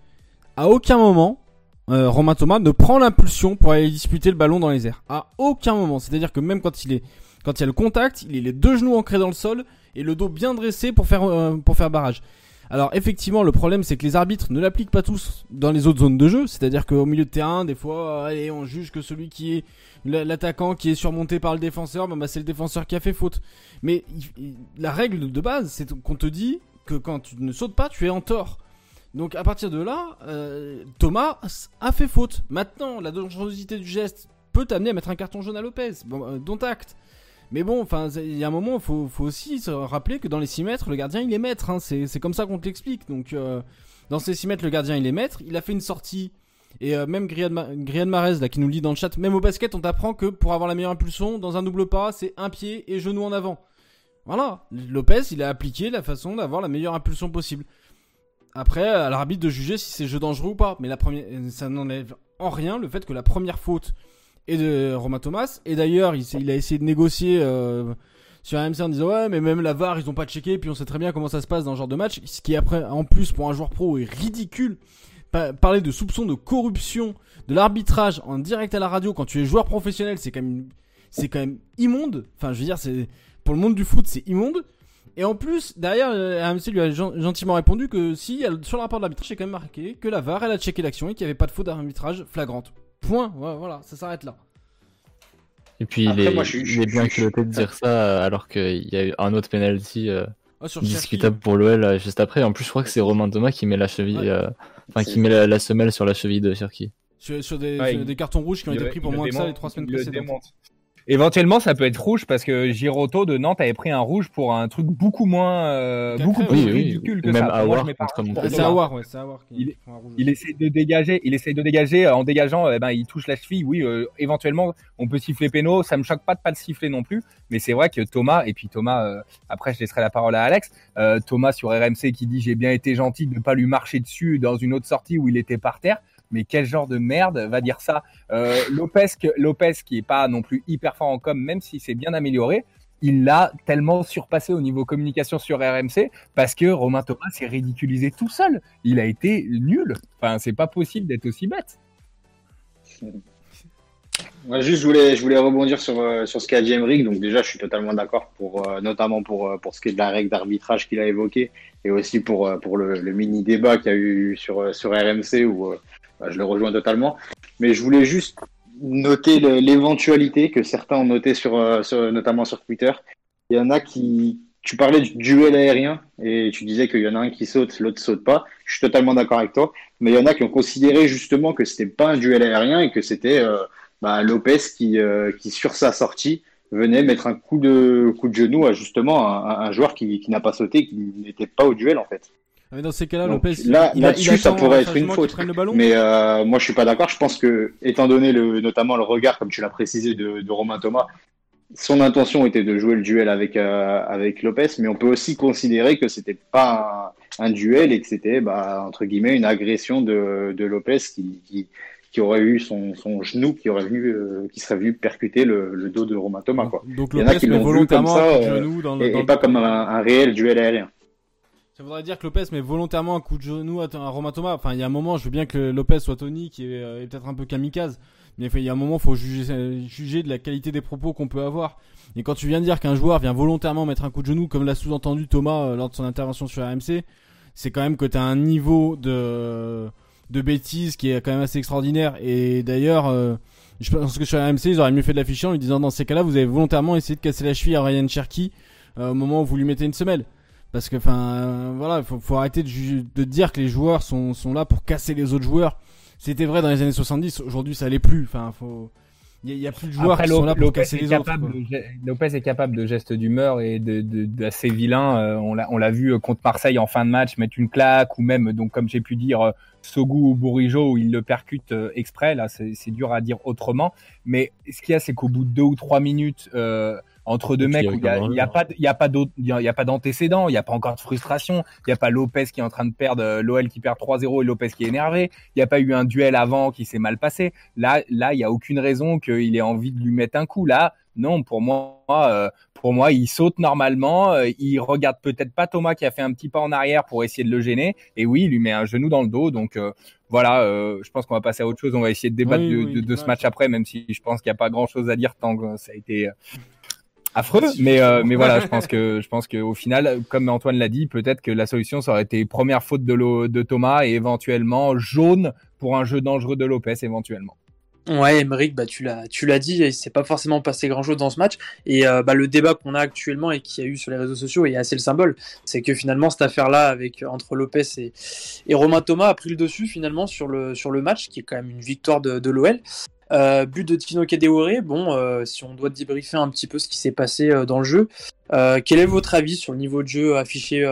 À aucun moment, euh, Romain Thomas ne prend l'impulsion pour aller disputer le ballon dans les airs. À aucun moment. C'est-à-dire que même quand il est, quand il y a le contact, il est les deux genoux ancrés dans le sol et le dos bien dressé pour faire, euh, pour faire barrage. Alors effectivement, le problème c'est que les arbitres ne l'appliquent pas tous dans les autres zones de jeu, c'est-à-dire qu'au milieu de terrain, des fois, allez, on juge que celui qui est l'attaquant qui est surmonté par le défenseur, bah, c'est le défenseur qui a fait faute. Mais la règle de base, c'est qu'on te dit que quand tu ne sautes pas, tu es en tort. Donc à partir de là, euh, Thomas a fait faute. Maintenant, la dangerosité du geste peut t'amener à mettre un carton jaune à Lopez. Bon, euh, dont acte. Mais bon, il y a un moment, faut, faut, aussi se rappeler que dans les 6 mètres, le gardien il est maître. Hein. c'est comme ça qu'on te l'explique. Donc, euh, dans ces 6 mètres, le gardien il est maître. Il a fait une sortie. Et euh, même Grian Marez, là, qui nous lit dans le chat, même au basket, on t'apprend que pour avoir la meilleure impulsion, dans un double pas, c'est un pied et genou en avant. Voilà. Lopez, il a appliqué la façon d'avoir la meilleure impulsion possible. Après, à l'arbitre de juger si c'est jeu dangereux ou pas. Mais la première, ça n'enlève en rien le fait que la première faute et de Romain Thomas. Et d'ailleurs, il, a essayé de négocier euh, sur AMC en disant ouais, mais même la VAR, ils ont pas checké, puis on sait très bien comment ça se passe dans ce genre de match. Ce qui après, en plus, pour un joueur pro, est ridicule. parler de soupçons de corruption, de l'arbitrage en direct à la radio quand tu es joueur professionnel, c'est quand même, quand même immonde. Enfin, je veux dire, pour le monde du foot, c'est immonde. Et en plus, derrière, euh, AMC lui a gentiment répondu que si, sur le rapport de l'arbitrage, c'est quand même marqué que la VAR, elle a checké l'action et qu'il n'y avait pas de faute d'arbitrage flagrante. Point. Voilà, ça s'arrête là. Et puis il, est, bien culotté de dire ça euh, alors qu'il y a eu un autre penalty euh, ah, discutable pour l'OL euh, juste après. En plus, je crois que c'est Romain Thomas qui met la cheville, enfin qui met la, semelle sur la cheville de Cherki. Sur, des, cartons rouges qui ont été pris pour moins que ça les trois semaines précédentes. Éventuellement, ça peut être rouge parce que Giroto de Nantes avait pris un rouge pour un truc beaucoup moins, euh, beaucoup plus ridicule que Même ça. Awar, c'est Awar, ouais, c'est il, il essaie de dégager, il essaie de dégager en dégageant, eh ben, il touche la cheville. Oui, euh, éventuellement, on peut siffler péno. Ça me choque pas de pas le siffler non plus, mais c'est vrai que Thomas et puis Thomas. Euh, après, je laisserai la parole à Alex. Euh, Thomas sur RMC qui dit j'ai bien été gentil de ne pas lui marcher dessus dans une autre sortie où il était par terre mais quel genre de merde va dire ça? Euh, Lopez, qui est pas non plus hyper fort en com, même si c'est bien amélioré, il l'a tellement surpassé au niveau communication sur RMC parce que Romain Thomas s'est ridiculisé tout seul. Il a été nul. Enfin, c'est pas possible d'être aussi bête. juste, je voulais, rebondir sur, euh, ce qu'a dit Emmerich. Donc, déjà, je suis totalement d'accord, pour, euh, notamment pour, ce qui est de la règle d'arbitrage qu'il a évoqué et aussi pour, le, mini débat qu'il y a eu sur, sur RMC où bah, je le rejoins totalement. Mais je voulais juste noter l'éventualité que certains ont noté euh, sur, notamment sur Twitter. Il y en a qui, tu parlais du duel aérien et tu disais qu'il y en a un qui saute, l'autre saute pas. Je suis totalement d'accord avec toi. Mais il y en a qui ont considéré justement que c'était pas un duel aérien et que c'était euh, bah, Lopez qui, euh, qui, sur sa sortie, venait mettre un coup de coup de genou à justement un, joueur qui, qui n'a pas sauté, qui n'était pas au duel en fait. Ah, mais dans ces cas-là, Lopez, là, là-dessus, ça pourrait être une faute. Mais euh, moi, je suis pas d'accord. Je pense que, étant donné le, notamment le regard, comme tu l'as précisé, de, de, Romain Thomas, son intention était de jouer le duel avec euh, avec Lopez, mais on peut aussi considérer que c'était pas un, duel et que c'était, bah, entre guillemets, une agression de, de Lopez qui, qui, qui aurait eu son, son, genou qui aurait vu euh, qui serait venu percuter le, le, dos de Romain Thomas quoi. Donc, Il y en a qui l'ont vu comme ça euh, dans et, pas comme un, un, réel duel aérien. Ça voudrait dire que Lopez met volontairement un coup de genou à, Romain Thomas. Enfin, il y a un moment, je veux bien que Lopez soit Tony, qui est, euh, peut-être un peu kamikaze, mais il y a un moment, il faut juger, juger de la qualité des propos qu'on peut avoir. Et quand tu viens de dire qu'un joueur vient volontairement mettre un coup de genou, comme l'a sous-entendu Thomas euh, lors de son intervention sur AMC, c'est quand même que tu as un niveau de, de bêtises qui est quand même assez extraordinaire. Et d'ailleurs, euh, je pense que sur AMC, ils auraient mieux fait de l'afficher en lui disant dans ces cas-là, vous avez volontairement essayé de casser la cheville à Ryan Cherky au moment où vous lui mettez une semelle. Parce que, enfin, euh, voilà, il faut, faut, arrêter de, de, dire que les joueurs sont, sont là pour casser les autres joueurs. C'était vrai dans les années 70, aujourd'hui ça l'est plus. Enfin, faut. Il y, a plus de joueurs qui sont là pour casser les autres. Lopez est capable de gestes d'humeur et de, de, d'assez vilain. Euh, on l'a, vu euh, contre Marseille en fin de match mettre une claque ou même, donc comme j'ai pu dire, Sogou ou Bourigeau où il le percute exprès. Là, c'est, c'est dur à dire autrement. Mais ce qu'il y a, c'est qu'au bout de deux ou trois minutes, euh, entre deux mecs où il n'y a, y a, pas, y a pas d'autres, il y a pas d'antécédent, il n'y a pas encore de frustration, il n'y a pas Lopez qui est en train de perdre, euh, l'OL qui perd 3-0 et Lopez qui est énervé, il n'y a pas eu un duel avant qui s'est mal passé. Là, là, il y a aucune raison qu'il ait envie de lui mettre un coup. Là, non, pour moi, euh, pour moi, il saute normalement, euh, il regarde peut-être pas Thomas qui a fait un petit pas en arrière pour essayer de le gêner, et oui, il lui met un genou dans le dos, donc voilà, je pense qu'on va passer à autre chose. On va essayer de débattre de, de, ce match après, même si je pense qu'il n'y a pas grand-chose à dire tant que ça a été affreux, mais euh, mais voilà, je pense que je pense que au final, comme Antoine l'a dit, peut-être que la solution ça aurait été première faute de, de Thomas et éventuellement jaune pour un jeu dangereux de Lopez éventuellement. Ouais, Emeric, bah tu l'as, tu l'as dit, il s'est pas forcément passé grand chose dans ce match. Et euh, bah, le débat qu'on a actuellement et qui a eu sur les réseaux sociaux est assez le symbole, c'est que finalement cette affaire-là avec entre Lopez et, et Romain Thomas a pris le dessus finalement sur le sur le match, qui est quand même une victoire de, de l'OL. Euh, but de Tino Kadewere, bon, euh, si on doit débriefer un petit peu ce qui s'est passé euh, dans le jeu, quel est votre avis sur le niveau de jeu affiché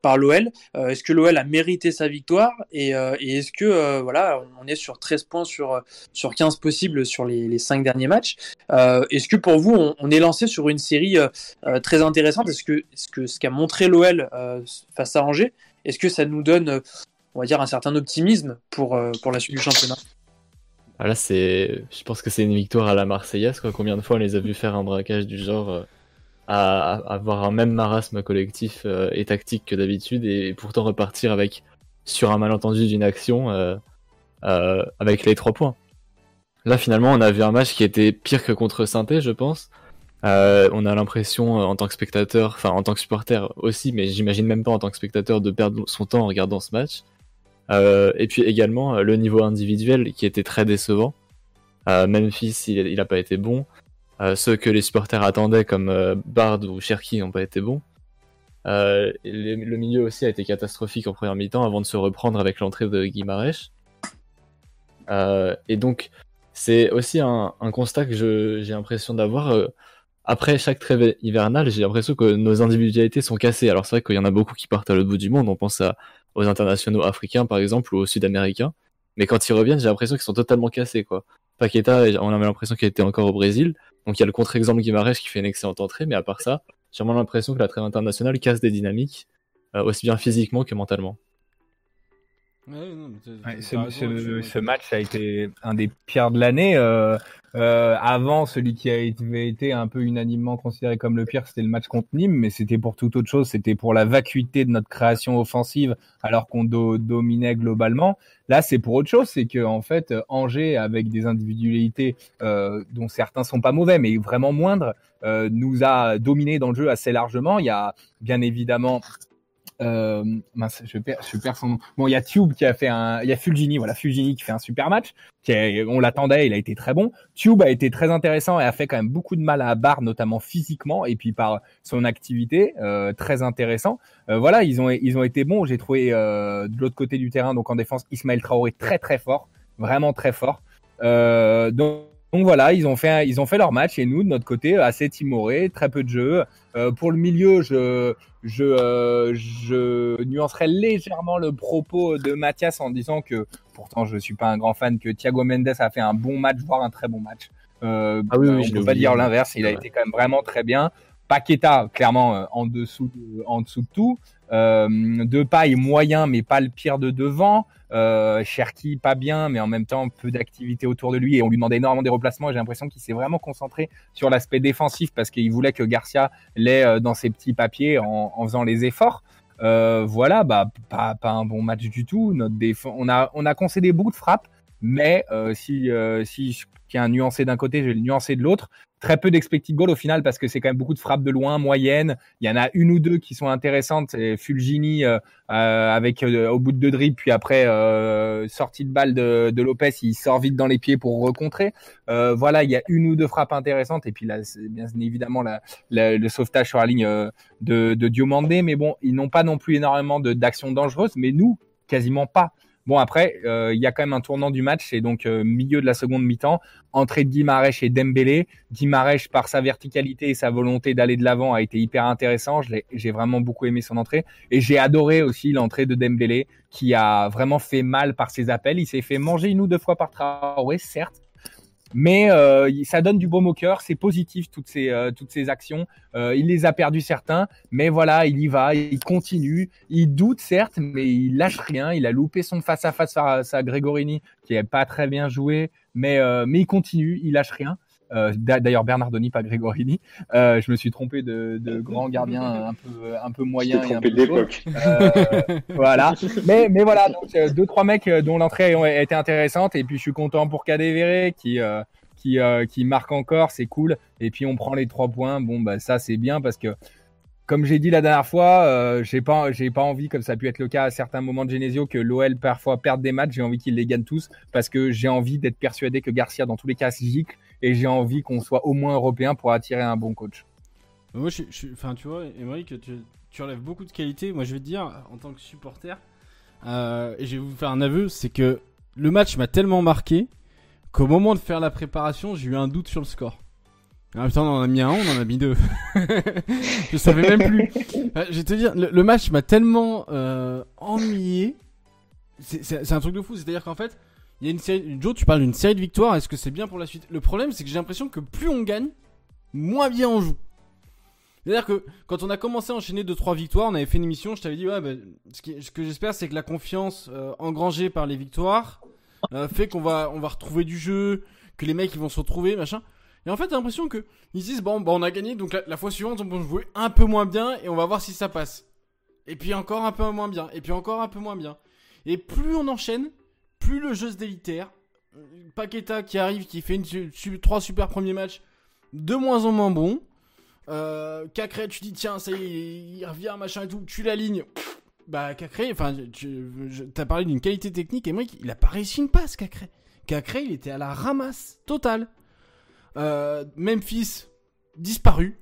par l'OL Est-ce que l'OL a mérité sa victoire? Et, est-ce que, voilà, on est sur 13 points sur, sur 15 possibles sur les, les 5 derniers matchs? Est-ce que pour vous, on, est lancé sur une série très intéressante? Est-ce que, est -ce que ce qu'a montré l'OL face à Angers, est-ce que ça nous donne, on va dire, un certain optimisme pour, pour la suite du championnat? Ah, là, c'est, je pense que c'est une victoire à la Marseillaise. Quoi. Combien de fois on les a vus faire un braquage du genre euh, à, avoir un même marasme collectif euh, et tactique que d'habitude et pourtant repartir avec sur un malentendu d'une action euh, avec les trois points. Là, finalement, on a vu un match qui était pire que contre saint je pense. on a l'impression, en tant que spectateur, enfin en tant que supporter aussi, mais j'imagine même pas en tant que spectateur de perdre son temps en regardant ce match. Euh, et puis également euh, le niveau individuel qui était très décevant. Euh, Memphis, il n'a pas été bon. ceux que les supporters attendaient comme Bard ou Cherky n'ont pas été bons. le milieu aussi a été catastrophique en première mi-temps avant de se reprendre avec l'entrée de Guimarães. et donc, c'est aussi un, constat que j'ai l'impression d'avoir. après chaque trêve hivernale, j'ai l'impression que nos individualités sont cassées. Alors c'est vrai qu'il y en a beaucoup qui partent à l'autre bout du monde. On pense à aux internationaux africains par exemple ou aux sud-américains. Mais quand ils reviennent, j'ai l'impression qu'ils sont totalement cassés quoi. Paqueta, on a l'impression qu'il était encore au Brésil. Donc il y a le contre-exemple Guimarães qui fait une excellente entrée, mais à part ça, j'ai vraiment l'impression que la trêve internationale casse des dynamiques, euh, aussi bien physiquement que mentalement. Ce, match a été un des pires de l'année. Euh, euh, avant, celui qui avait été un peu unanimement considéré comme le pire, c'était le match contre Nîmes, mais c'était pour toute autre chose. C'était pour la vacuité de notre création offensive, alors qu'on dominait globalement. Là, c'est pour autre chose. C'est que en fait, Angers, avec des individualités euh, dont certains sont pas mauvais, mais vraiment moindres, euh, nous a dominé dans le jeu assez largement. Il y a bien évidemment euh, mince, je perds, je perds son nom. Bon, il y a Tube qui a fait un, il y a Fulgini, voilà, Fulgini qui fait un super match. Qui on l'attendait, il a été très bon. Tube a été très intéressant et a fait quand même beaucoup de mal à Barre, notamment physiquement et puis par son activité, euh, très intéressant. Euh, voilà, ils ont, ils ont été bons. J'ai trouvé euh, de l'autre côté du terrain, donc en défense, Ismaël Traoré très très fort, vraiment très fort. Euh, donc Donc voilà, ils ont fait, ils ont fait leur match et nous de notre côté assez timoré, très peu de jeu. Euh, pour le milieu, je, je, euh, je nuancerais légèrement le propos de Mathias en disant que, pourtant je suis pas un grand fan, que Thiago Mendes a fait un bon match, voire un très bon match. Euh, ah oui, ne peux pas dire l'inverse, il a été quand même vraiment très bien. Paqueta, clairement en dessous, de, en dessous de tout. Euh, de paille moyen, mais pas le pire de devant. Euh, Cherki pas bien, mais en même temps peu d'activité autour de lui et on lui demandait énormément des replacements. J'ai l'impression qu'il s'est vraiment concentré sur l'aspect défensif parce qu'il voulait que Garcia l'ait euh, dans ses petits papiers en, faisant les efforts. Euh, voilà, bah pas, pas un bon match du tout. Notre on a on a concédé beaucoup de frappes, mais euh, si euh, si qui a un nuancé d'un côté, je vais le nuancer de l'autre. Très peu d'expected goal au final parce que c'est quand même beaucoup de frappes de loin, moyennes. Il y en a une ou deux qui sont intéressantes. Fulgini euh, euh avec euh, au bout de deux dribbles, puis après sortie de balle de, Lopez, il sort vite dans les pieds pour recontrer. Voilà, il y a une ou deux frappes intéressantes. Et puis là, bien évidemment le sauvetage sur la ligne de, de Diomandé. Mais bon, ils n'ont pas non plus énormément d'actions dangereuses. Mais nous, quasiment pas. Bon, après, euh, il y a quand même un tournant du match, c'est donc euh, milieu de la seconde mi-temps. Entrée de Guimarèche et Dembélé. Guimarèche, par sa verticalité et sa volonté d'aller de l'avant, a été hyper intéressant. J'ai vraiment beaucoup aimé son entrée. Et j'ai adoré aussi l'entrée de Dembélé, qui a vraiment fait mal par ses appels. Il s'est fait manger une ou deux fois par Traoré, certes, mais euh, ça donne du baume au cœur, c'est positif toutes ces euh, toutes ces actions. Euh, il les a perdus certains, mais voilà, il y va, il continue, il doute certes, mais il lâche rien. Il a loupé son face à face face à Gregorini qui est pas très bien joué, mais mais il continue, il lâche rien. Euh, d'ailleurs, Bernardoni, pas Gregorini. Euh, je me suis trompé de, de grand gardien un peu, un peu moyen. et un peu d'époque. Euh, voilà. Mais, mais voilà, donc, deux, trois mecs dont l'entrée a été intéressante. Et puis, je suis content pour Cadévéré qui, qui, qui marque encore. C'est cool. Et puis, on prend les trois points. Bon, bah, ça, c'est bien parce que comme j'ai dit la dernière fois, euh, j'ai pas, j'ai pas envie, comme ça a pu être le cas à certains moments de Genesio, que l'OL parfois perde des matchs. J'ai envie qu'ils les gagnent tous parce que j'ai envie d'être persuadé que Garcia, dans tous les cas, gicle et j'ai envie qu'on soit au moins européen pour attirer un bon coach. Moi, je, enfin, tu vois, Émeric, tu, tu relèves beaucoup de qualités. Moi, je vais te dire, en tant que supporter, euh, et je vais vous faire un aveu, c'est que le match m'a tellement marqué qu'au moment de faire la préparation, j'ai eu un doute sur le score. Ah putain, on en a mis un, on en a mis deux. je savais même plus. je vais te dire, le, match m'a tellement euh, ennuyé. C'est un truc de fou. C'est-à-dire qu'en fait, il y a une série. Joe, tu parles d'une série de victoires. Est-ce que c'est bien pour la suite? Le problème, c'est que j'ai l'impression que plus on gagne, moins bien on joue. C'est-à-dire que quand on a commencé à enchaîner 2-3 victoires, on avait fait une émission, je t'avais dit, ouais, bah, ce, que j'espère, c'est que la confiance euh, engrangée par les victoires euh, fait qu'on va, on va retrouver du jeu, que les mecs ils vont se retrouver, machin. Et en fait, t'as l'impression que ils disent, bon, bah, on a gagné, donc la, fois suivante, on va jouer un peu moins bien et on va voir si ça passe. Et puis encore un peu moins bien, et puis encore un peu moins bien. Et plus on enchaîne, plus le jeu se délitère. Paqueta qui arrive, qui fait trois super premiers matchs, de moins en moins bon. Euh, Cacré, tu dis tiens, ça y est, il revient, machin et tout, tu l'alignes. Bah, Cacré, enfin, tu as parlé d'une qualité technique et moi, il a pas réussi une passe, Cacré. Cacré, il était à la ramasse totale. Euh, Memphis, disparu.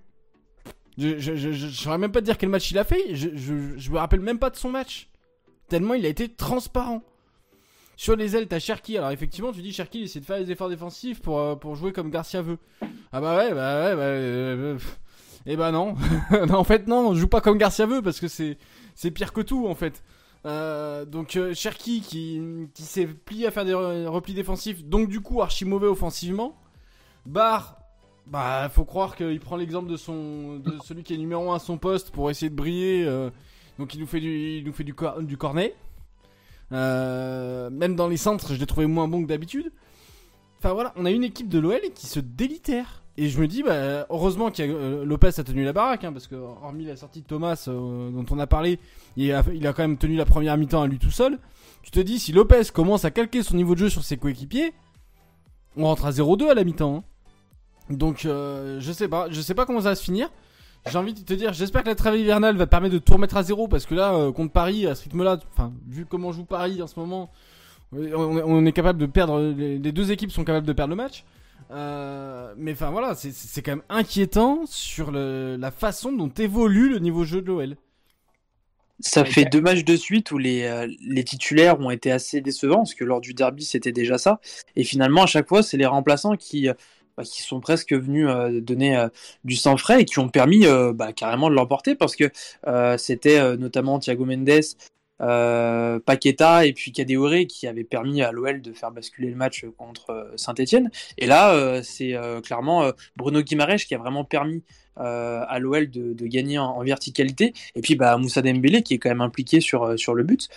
Je, je, saurais même pas te dire quel match il a fait. Je, je, je me rappelle même pas de son match. Tellement il a été transparent. Sur les ailes, t'as Cherki. Alors effectivement, tu dis Cherki, il essaie de faire les efforts défensifs pour, euh, pour jouer comme Garcia veut. Ah bah ouais, bah ouais, bah. Euh, eh bah non. En fait, non, on joue pas comme Garcia veut parce que c'est c'est pire que tout en fait. Euh, donc Cherki qui, qui s'est plié à faire des replis défensifs, donc du coup archi mauvais offensivement. Bar, bah faut croire qu'il prend l'exemple de son de celui qui est numéro 1 à son poste pour essayer de briller. donc il nous fait du il nous fait du cornet. Euh, même dans les centres, je l'ai trouvé moins bon que d'habitude. Enfin voilà, on a une équipe de l'OL qui se délitère. Et je me dis, bah, heureusement que euh, Lopez a tenu la baraque, hein, parce que hormis la sortie de Thomas euh, dont on a parlé, il a, il a, quand même tenu la première mi-temps à lui tout seul. Tu te dis, si Lopez commence à calquer son niveau de jeu sur ses coéquipiers, on rentre à 0-2 à la mi-temps. Hein. Donc je sais pas, je sais pas comment ça va se finir. J'ai envie de te dire, j'espère que la trêve hivernale va permettre de tout remettre à zéro parce que là, euh, contre Paris, à ce rythme-là, enfin, vu comment joue Paris en ce moment, on, est capable de perdre. Les, deux équipes sont capables de perdre le match. Euh, mais enfin voilà, c'est quand même inquiétant sur le, la façon dont évolue le niveau jeu de l'OL. Ça fait deux matchs de suite où les, euh, les titulaires ont été assez décevants, parce que lors du derby, c'était déjà ça. Et finalement, à chaque fois, c'est les remplaçants qui, euh, bah, qui sont presque venus euh, donner du sang frais et qui ont permis bah, carrément de l'emporter, parce que c'était notamment Thiago Mendes, Paqueta et puis Kadewere qui avaient permis à l'OL de faire basculer le match contre Saint-Etienne. Et là, c'est clairement Bruno Guimaraes qui a vraiment permis euh, à l'OL de, gagner en, verticalité. Et puis bah, Moussa Dembélé qui est quand même impliqué euh, sur le but.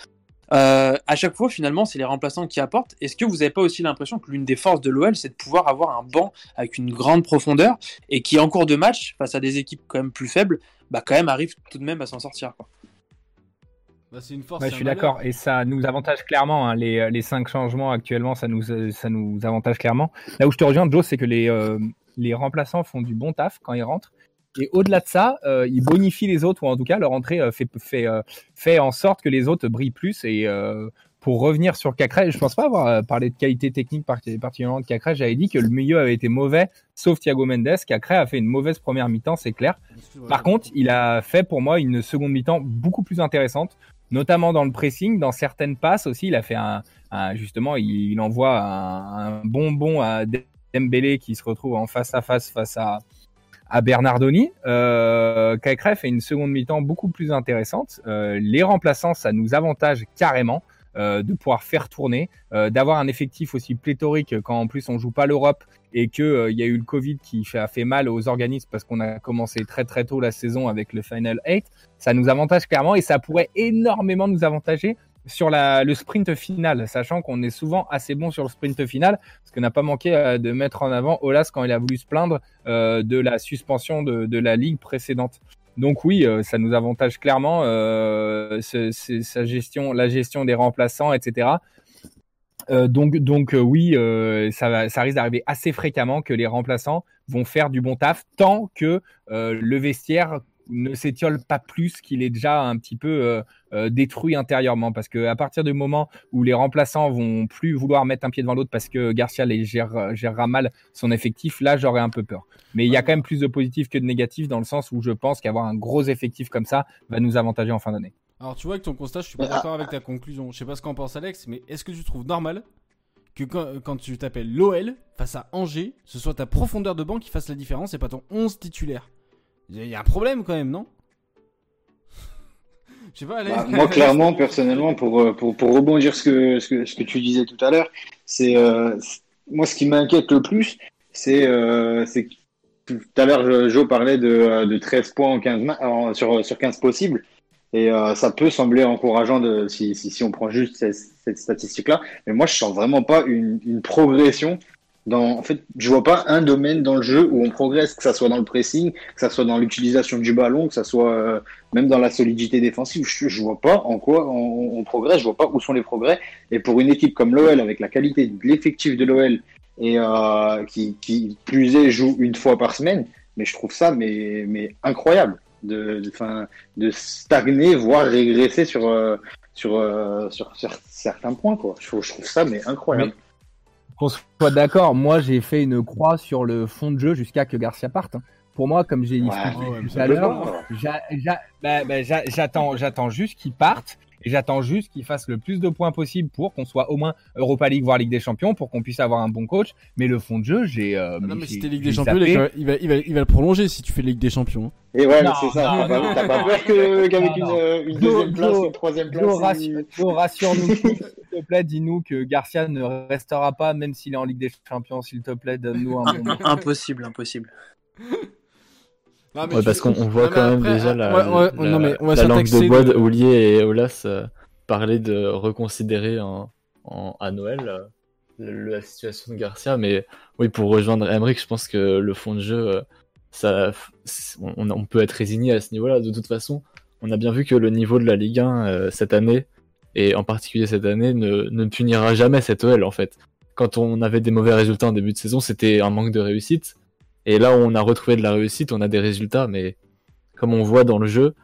Euh, à chaque fois, finalement, c'est les remplaçants qui apportent. Est-ce que vous n'avez pas aussi l'impression que l'une des forces de l'OL, c'est de pouvoir avoir un banc avec une grande profondeur et qui, en cours de match, face à des équipes quand même plus faibles, bah, quand même arrive tout de même à s'en sortir bah, c'est une force. je suis d'accord et ça nous avantage clairement. Hein. les, les, cinq changements actuellement, ça nous, ça nous avantage clairement. Là où je te rejoins, Joe, c'est que les, les remplaçants font du bon taf quand ils rentrent. Et au-delà de ça, euh, il bonifie les autres, ou en tout cas, leur entrée euh, fait, fait, euh, fait en sorte que les autres brillent plus. Et euh, pour revenir sur Cacré, je pense pas avoir parlé de qualité technique particulièrement de Cacré. J'avais dit que le milieu avait été mauvais, sauf Thiago Mendes. Cacré a fait une mauvaise première mi-temps, c'est clair. Par contre, il a fait pour moi une seconde mi-temps beaucoup plus intéressante, notamment dans le pressing, dans certaines passes aussi. Il a fait un, justement, il, envoie un, un bonbon à Dembélé qui se retrouve en face à face face à à Bernardoni. Euh, fait une seconde mi-temps beaucoup plus intéressante. Euh, les remplaçants, ça nous avantage carrément. Euh, de pouvoir faire tourner, euh, d'avoir un effectif aussi pléthorique quand en plus on joue pas l'Europe et que il y a eu le Covid qui a fait mal aux organismes parce qu'on a commencé très très tôt la saison avec le Final 8, ça nous avantage clairement et ça pourrait énormément nous avantager sur le sprint final, sachant qu'on est souvent assez bon sur le sprint final, parce qu'on n'a pas manqué euh, de mettre en avant Olas quand il a voulu se plaindre euh, de la suspension de, la ligue précédente. Donc oui, euh, ça nous avantage clairement sa gestion, la gestion des remplaçants, etc. donc donc oui, ça, ça risque d'arriver assez fréquemment que les remplaçants vont faire du bon taf tant que le vestiaire ne s'étiole pas plus qu'il est déjà un petit peu euh, détruit intérieurement parce que à partir du moment où les remplaçants vont plus vouloir mettre un pied devant l'autre parce que Garcia les gère, gérera mal son effectif, là j'aurais un peu peur. Mais il y a quand même plus de positifs que de négatifs dans le sens où je pense qu'avoir un gros effectif comme ça va nous avantager en fin d'année. Alors tu vois que ton constat, je suis pas d'accord avec ta conclusion. Je sais pas ce qu'en pense Alex, mais est-ce que tu trouves normal que quand, tu t'appelles l'OL face à Angers, ce soit ta profondeur de banc qui fasse la différence et pas ton 11 titulaire? Il y a un problème quand même, non? Bah, moi, clairement, personnellement, pour, euh, pour, pour rebondir ce que, ce, que, ce que tu disais tout à l'heure, c'est euh, moi ce qui m'inquiète le plus, c'est euh, tout à l'heure, Joe parlait de, de 13 points en 15 sur, sur 15 possibles. Et ça peut sembler encourageant si, si on prend juste cette, cette statistique-là. Mais moi, je sens vraiment pas une, une progression dans, en fait, je vois pas un domaine dans le jeu où on progresse, que ça soit dans le pressing, que ça soit dans l'utilisation du ballon, que ça soit euh, même dans la solidité défensive. Je, je vois pas en quoi on, on, progresse, je vois pas où sont les progrès. Et pour une équipe comme l'OL, avec la qualité de l'effectif de l'OL et euh, qui, qui plus est joue une fois par semaine, mais je trouve ça mais, mais incroyable de, de, fin, de stagner, voire régresser sur, euh, sur, euh, sur, certains points. Quoi. Je, je trouve ça mais incroyable qu'on soit d'accord, moi j'ai fait une croix sur le fond de jeu jusqu'à que Garcia parte. Pour moi, comme j'ai dit tout à l'heure, bah, bah, j'attends, j'attends juste qu'il parte et j'attends juste qu'il fasse le plus de points possible pour qu'on soit au moins Europa League, voire Ligue des Champions, pour qu'on puisse avoir un bon coach. Mais le fond de jeu, j'ai. Euh, ah non, mais si t'es Ligue des Champions, il va, il, va, il, va, le prolonger si tu fais Ligue des Champions. Et ouais, c'est ça. T'as pas, peur qu'avec une, une, deuxième place, une troisième place. rassure-nous, s'il te plaît, dis-nous que Garcia ne restera pas, même s'il est en Ligue des Champions, s'il te plaît, donne-nous un bon. Impossible, impossible ouais, parce qu'on voit quand même déjà la, la, langue de bois de Oulier et Olas euh, parler de reconsidérer en, en, à Noël euh, la situation de Garcia. Mais oui, pour rejoindre Emmerich, je pense que le fond de jeu, euh, ça, on, on, peut être résigné à ce niveau-là. De toute façon, on a bien vu que le niveau de la Ligue 1 cette année, et en particulier cette année, ne, ne punira jamais cette OL en fait. Quand on avait des mauvais résultats en début de saison, c'était un manque de réussite. Et là où on a retrouvé de la réussite, on a des résultats, mais comme on voit dans le jeu,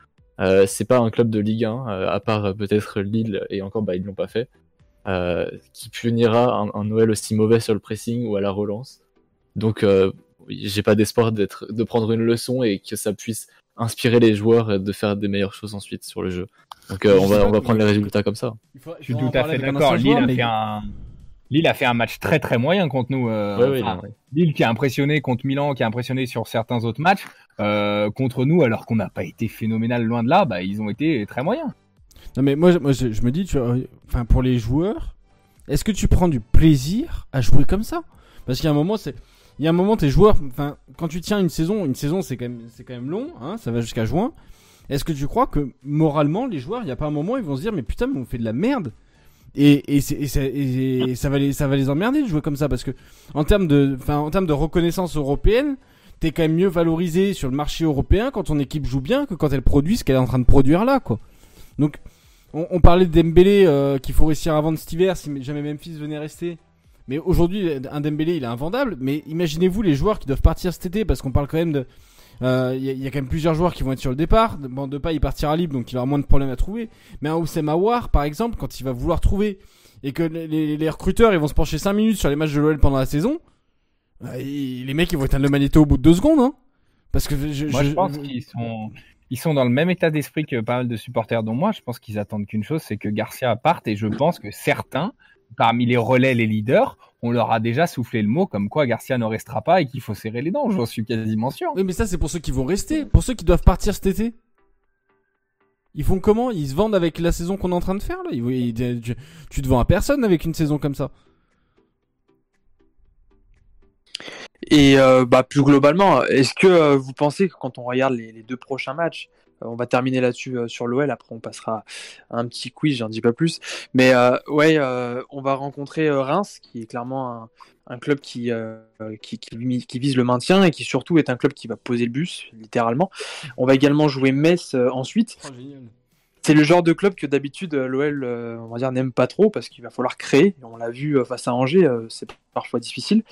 euh, c'est pas un club de Ligue 1, euh, à part euh, peut-être Lille, et encore, bah, ils l'ont pas fait, euh, qui punira un, un, Noël aussi mauvais sur le pressing ou à la relance. Donc, j'ai pas d'espoir d'être, de prendre une leçon et que ça puisse inspirer les joueurs et de faire des meilleures choses ensuite sur le jeu. Donc on va on va prendre les résultats comme ça. je suis tout à fait d'accord. Lille a fait un Lille a fait un match très très moyen contre nous. Euh, Lille qui a impressionné contre Milan, qui a impressionné sur certains autres matchs. Euh, contre nous, alors qu'on n'a pas été phénoménal loin de là, bah, ils ont été très moyens. Non mais moi, moi je, me dis, tu enfin pour les joueurs, est-ce que tu prends du plaisir à jouer comme ça? Parce qu'il y a un moment, c'est, il y a un moment, tes joueurs, enfin quand tu tiens une saison, une saison c'est quand même, c'est quand même long, hein, ça va jusqu'à juin. Est-ce que tu crois que moralement les joueurs, il n'y a pas un moment, ils vont se dire mais putain, mais on fait de la merde? Et, et, ça va les ça va les emmerder de jouer comme ça parce que en termes de en termes de reconnaissance européenne t'es quand même mieux valorisé sur le marché européen quand ton équipe joue bien que quand elle produit ce qu'elle est en train de produire là quoi. Donc on, parlait de Dembélé euh, qu'il faut réussir à vendre cet hiver si jamais Memphis venait rester. Mais aujourd'hui un Dembélé il est invendable mais imaginez-vous les joueurs qui doivent partir cet été parce qu'on parle quand même de il euh, y, a quand même plusieurs joueurs qui vont être sur le départ. Bon, de pas, il partira libre, donc il aura moins de problèmes à trouver. Mais un Oussem Aouar, par exemple, quand il va vouloir trouver et que les, recruteurs ils vont se pencher 5 minutes sur les matchs de l'OL pendant la saison, euh, les mecs ils vont éteindre le magnéto au bout de 2 secondes. Hein Parce que je, moi, je, pense qu'ils sont, ils sont dans le même état d'esprit que pas mal de supporters dont moi. Je pense qu'ils attendent qu'une chose, c'est que Garcia parte. Et je pense que certains, parmi les relais, les leaders, on leur a déjà soufflé le mot comme quoi Garcia ne restera pas et qu'il faut serrer les dents. J'en suis quasiment sûr. Oui, mais ça, c'est pour ceux qui vont rester. Pour ceux qui doivent partir cet été. Ils font comment? Ils se vendent avec la saison qu'on est en train de faire là? Tu, te vends à personne avec une saison comme ça. Et euh, bah, plus globalement, est-ce que euh, vous pensez que quand on regarde les deux prochains matchs, euh, on va terminer là-dessus euh, sur l'OL. Après, on passera à un petit quiz, j'en dis pas plus. Mais euh, ouais, on va rencontrer Reims, qui est clairement un, club qui, qui, vise le maintien et qui surtout est un club qui va poser le bus, littéralement. On va également jouer Metz ensuite. Oh, c'est le genre de club que d'habitude l'OL, on va dire, n'aime pas trop parce qu'il va falloir créer. On l'a vu face à Angers, c'est parfois difficile.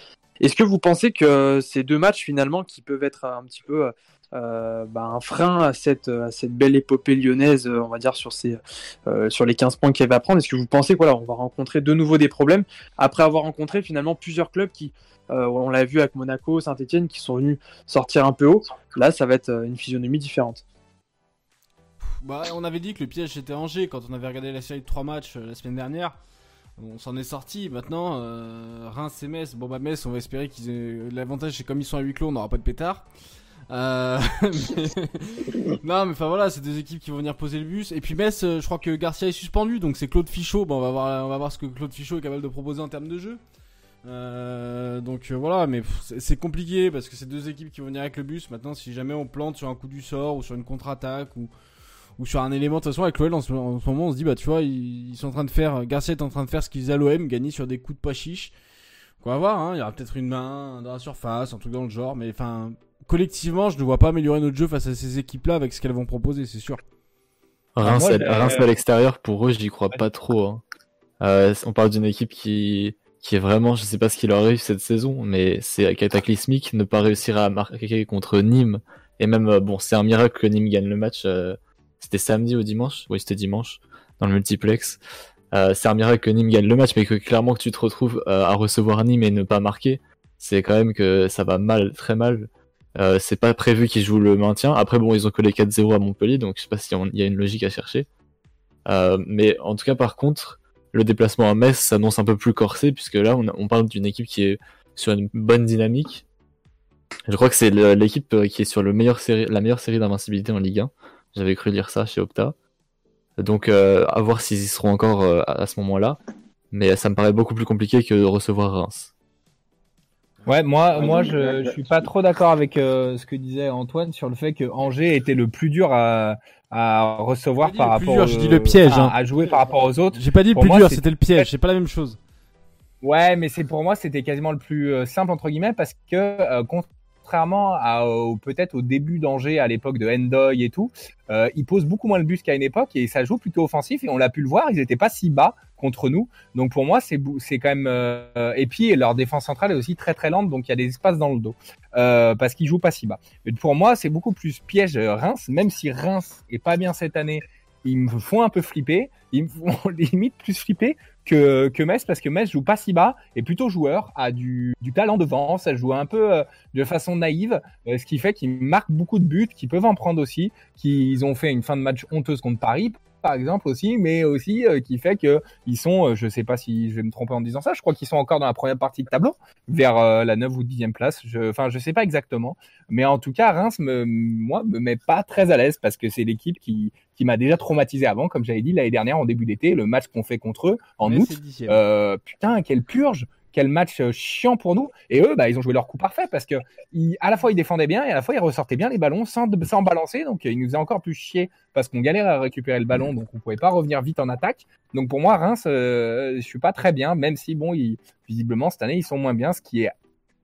Est-ce que vous pensez que ces deux matchs finalement qui peuvent être un petit peu euh, bah, un frein à cette, belle épopée lyonnaise, euh, on va dire, sur, euh, les 15 points qu'elle va prendre Est-ce que vous pensez qu'on on va rencontrer de nouveau des problèmes après avoir rencontré finalement plusieurs clubs qui, on l'a vu avec Monaco, Saint-Etienne, qui sont venus sortir un peu haut? Là, ça va être une physionomie différente. Bah, on avait dit que le piège était Angers quand on avait regardé la série de 3 matchs la semaine dernière. On s'en est sorti. Maintenant, Reims et Metz. Bon, bah, Metz, on va espérer qu'ils aient. L'avantage, c'est comme ils sont à huis clos, on n'aura pas de pétard. Euh, non, mais enfin voilà, c'est des équipes qui vont venir poser le bus. Et puis Metz, euh, je crois que Garcia est suspendu, donc c'est Claude Fichot. Bon, on va voir, on va voir ce que Claude Fichot est capable de proposer en termes de jeu. Euh, donc voilà, mais c'est compliqué parce que c'est deux équipes qui vont venir avec le bus. Maintenant, si jamais on plante sur un coup du sort ou sur une contre-attaque ou, sur un élément, de toute façon, avec l'OL en, ce moment, on se dit, bah tu vois, ils, sont en train de faire, Garcia est en train de faire ce qu'ils faisaient à l'OM, gagner sur des coups de pas chiche. Quoi voir, hein, il y aura peut-être une main dans la surface, un truc dans le genre, mais enfin, collectivement, je ne vois pas améliorer notre jeu face à ces équipes-là avec ce qu'elles vont proposer, c'est sûr. Reims, à, l'extérieur, pour eux, je n'y crois pas trop. Hein. Euh, on parle d'une équipe qui, qui est vraiment, je sais pas ce qui leur arrive cette saison, mais c'est cataclysmique ne pas réussir à marquer contre Nîmes. Et même, euh, bon, c'est un miracle que Nîmes gagne le match. Euh, c'était samedi ou dimanche? Oui, c'était dimanche, dans le multiplex. c'est un miracle que Nîmes gagne le match, mais que clairement que tu te retrouves à recevoir Nîmes et ne pas marquer, c'est quand même que ça va mal, très mal. Euh, c'est pas prévu qu'ils jouent le maintien. Après, bon, ils ont collé 4-0 à Montpellier, donc je sais pas s'il y a une logique à chercher. Euh, mais en tout cas, par contre, le déplacement à Metz s'annonce un peu plus corsé, puisque là, on, parle d'une équipe qui est sur une bonne dynamique. Je crois que c'est l'équipe euh, qui est sur la meilleure série d'invincibilité en Ligue 1. J'avais cru lire ça chez Opta. Donc, à voir s'ils y seront encore à ce moment-là. Mais ça me paraît beaucoup plus compliqué que de recevoir Reims. Ouais, moi, moi, je, je suis pas trop d'accord avec euh, ce que disait Antoine sur le fait que Angers était le plus dur à, à recevoir par rapport. Dur, je dis le piège. À, hein. à, jouer par rapport aux autres. J'ai pas dit le plus dur, c'était le piège. C'est pas la même chose. Ouais, mais c'est pour moi, c'était quasiment le plus euh, simple entre guillemets parce que euh, contrairement à peut-être au début d'Angers à l'époque de Endoy et tout, euh, ils posent beaucoup moins le bus qu'à une époque et ça joue plutôt offensif et on l'a pu le voir, ils n'étaient pas si bas contre nous. Donc pour moi, c'est c'est quand même euh, et puis leur défense centrale est aussi très très lente, donc il y a des espaces dans le dos euh, parce qu'ils jouent pas si bas. Mais pour moi, c'est beaucoup plus piège Reims, même si Reims est pas bien cette année ils me font un peu flipper. Ils me font limite plus flipper que, que Metz parce que Metz joue pas si bas et plutôt joueur, a du, du talent devant, ça joue un peu euh, de façon naïve, euh, ce qui fait qu'ils marquent beaucoup de buts, qu'ils peuvent en prendre aussi, qu'ils ont fait une fin de match honteuse contre Paris par exemple aussi, mais aussi euh, qui fait que ils sont, je sais pas si je vais me tromper en disant ça, je crois qu'ils sont encore dans la première partie de tableau, vers la 9 ou 10e place. Je, enfin, je sais pas exactement, mais en tout cas, Reims me, moi, me met pas très à l'aise parce que c'est l'équipe qui, qui m'a déjà traumatisé avant, comme j'avais dit l'année dernière en début d'été, le match qu'on fait contre eux en août. Euh, putain, quelle purge quel match euh, chiant pour nous. Et eux, bah, ils ont joué leur coup parfait parce que à la fois ils défendaient bien et à la fois ils ressortaient bien les ballons sans, balancer. Donc ils nous faisaient encore plus chier parce qu'on galérait à récupérer le ballon, donc on pouvait pas revenir vite en attaque. Donc pour moi, Reims, euh, je suis pas très bien, même si bon, visiblement cette année ils sont moins bien, ce qui est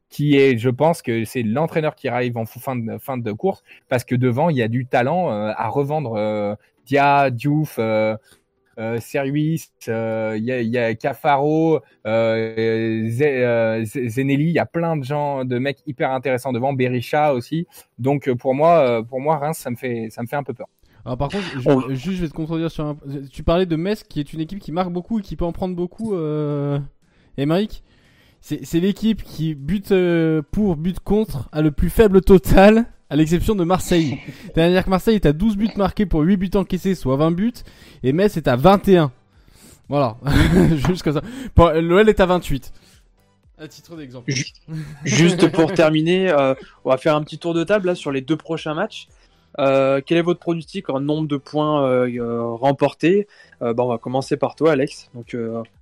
qui est, je pense que c'est l'entraîneur qui arrive en fin de, course, parce que devant, il y a du talent euh, à revendre. Euh, Dia, Diouf, euh, euh Service, il y, a, y a Cafaro, Zenelli, il y a plein de gens, de mecs hyper intéressants devant, Berisha aussi. Donc pour moi, pour moi, Reims, ça me fait, ça me fait un peu peur. Alors par contre, je, juste je vais te contredire sur un... Tu parlais de Metz qui est une équipe qui marque beaucoup et qui peut en prendre beaucoup, euh... Emeric c'est l'équipe qui bute euh, pour, bute contre, a le plus faible total, à l'exception de Marseille. C'est-à-dire que Marseille est à 12 buts marqués pour 8 buts encaissés, soit 20 buts, et Metz est à 21. Voilà, juste comme ça. L'OL est à 28. À titre d'exemple. Juste pour terminer, euh, on va faire un petit tour de table là, sur les deux prochains matchs. Euh, quel est votre pronostic en nombre de points remportés? Bon, On va commencer par toi, Alex. Donc,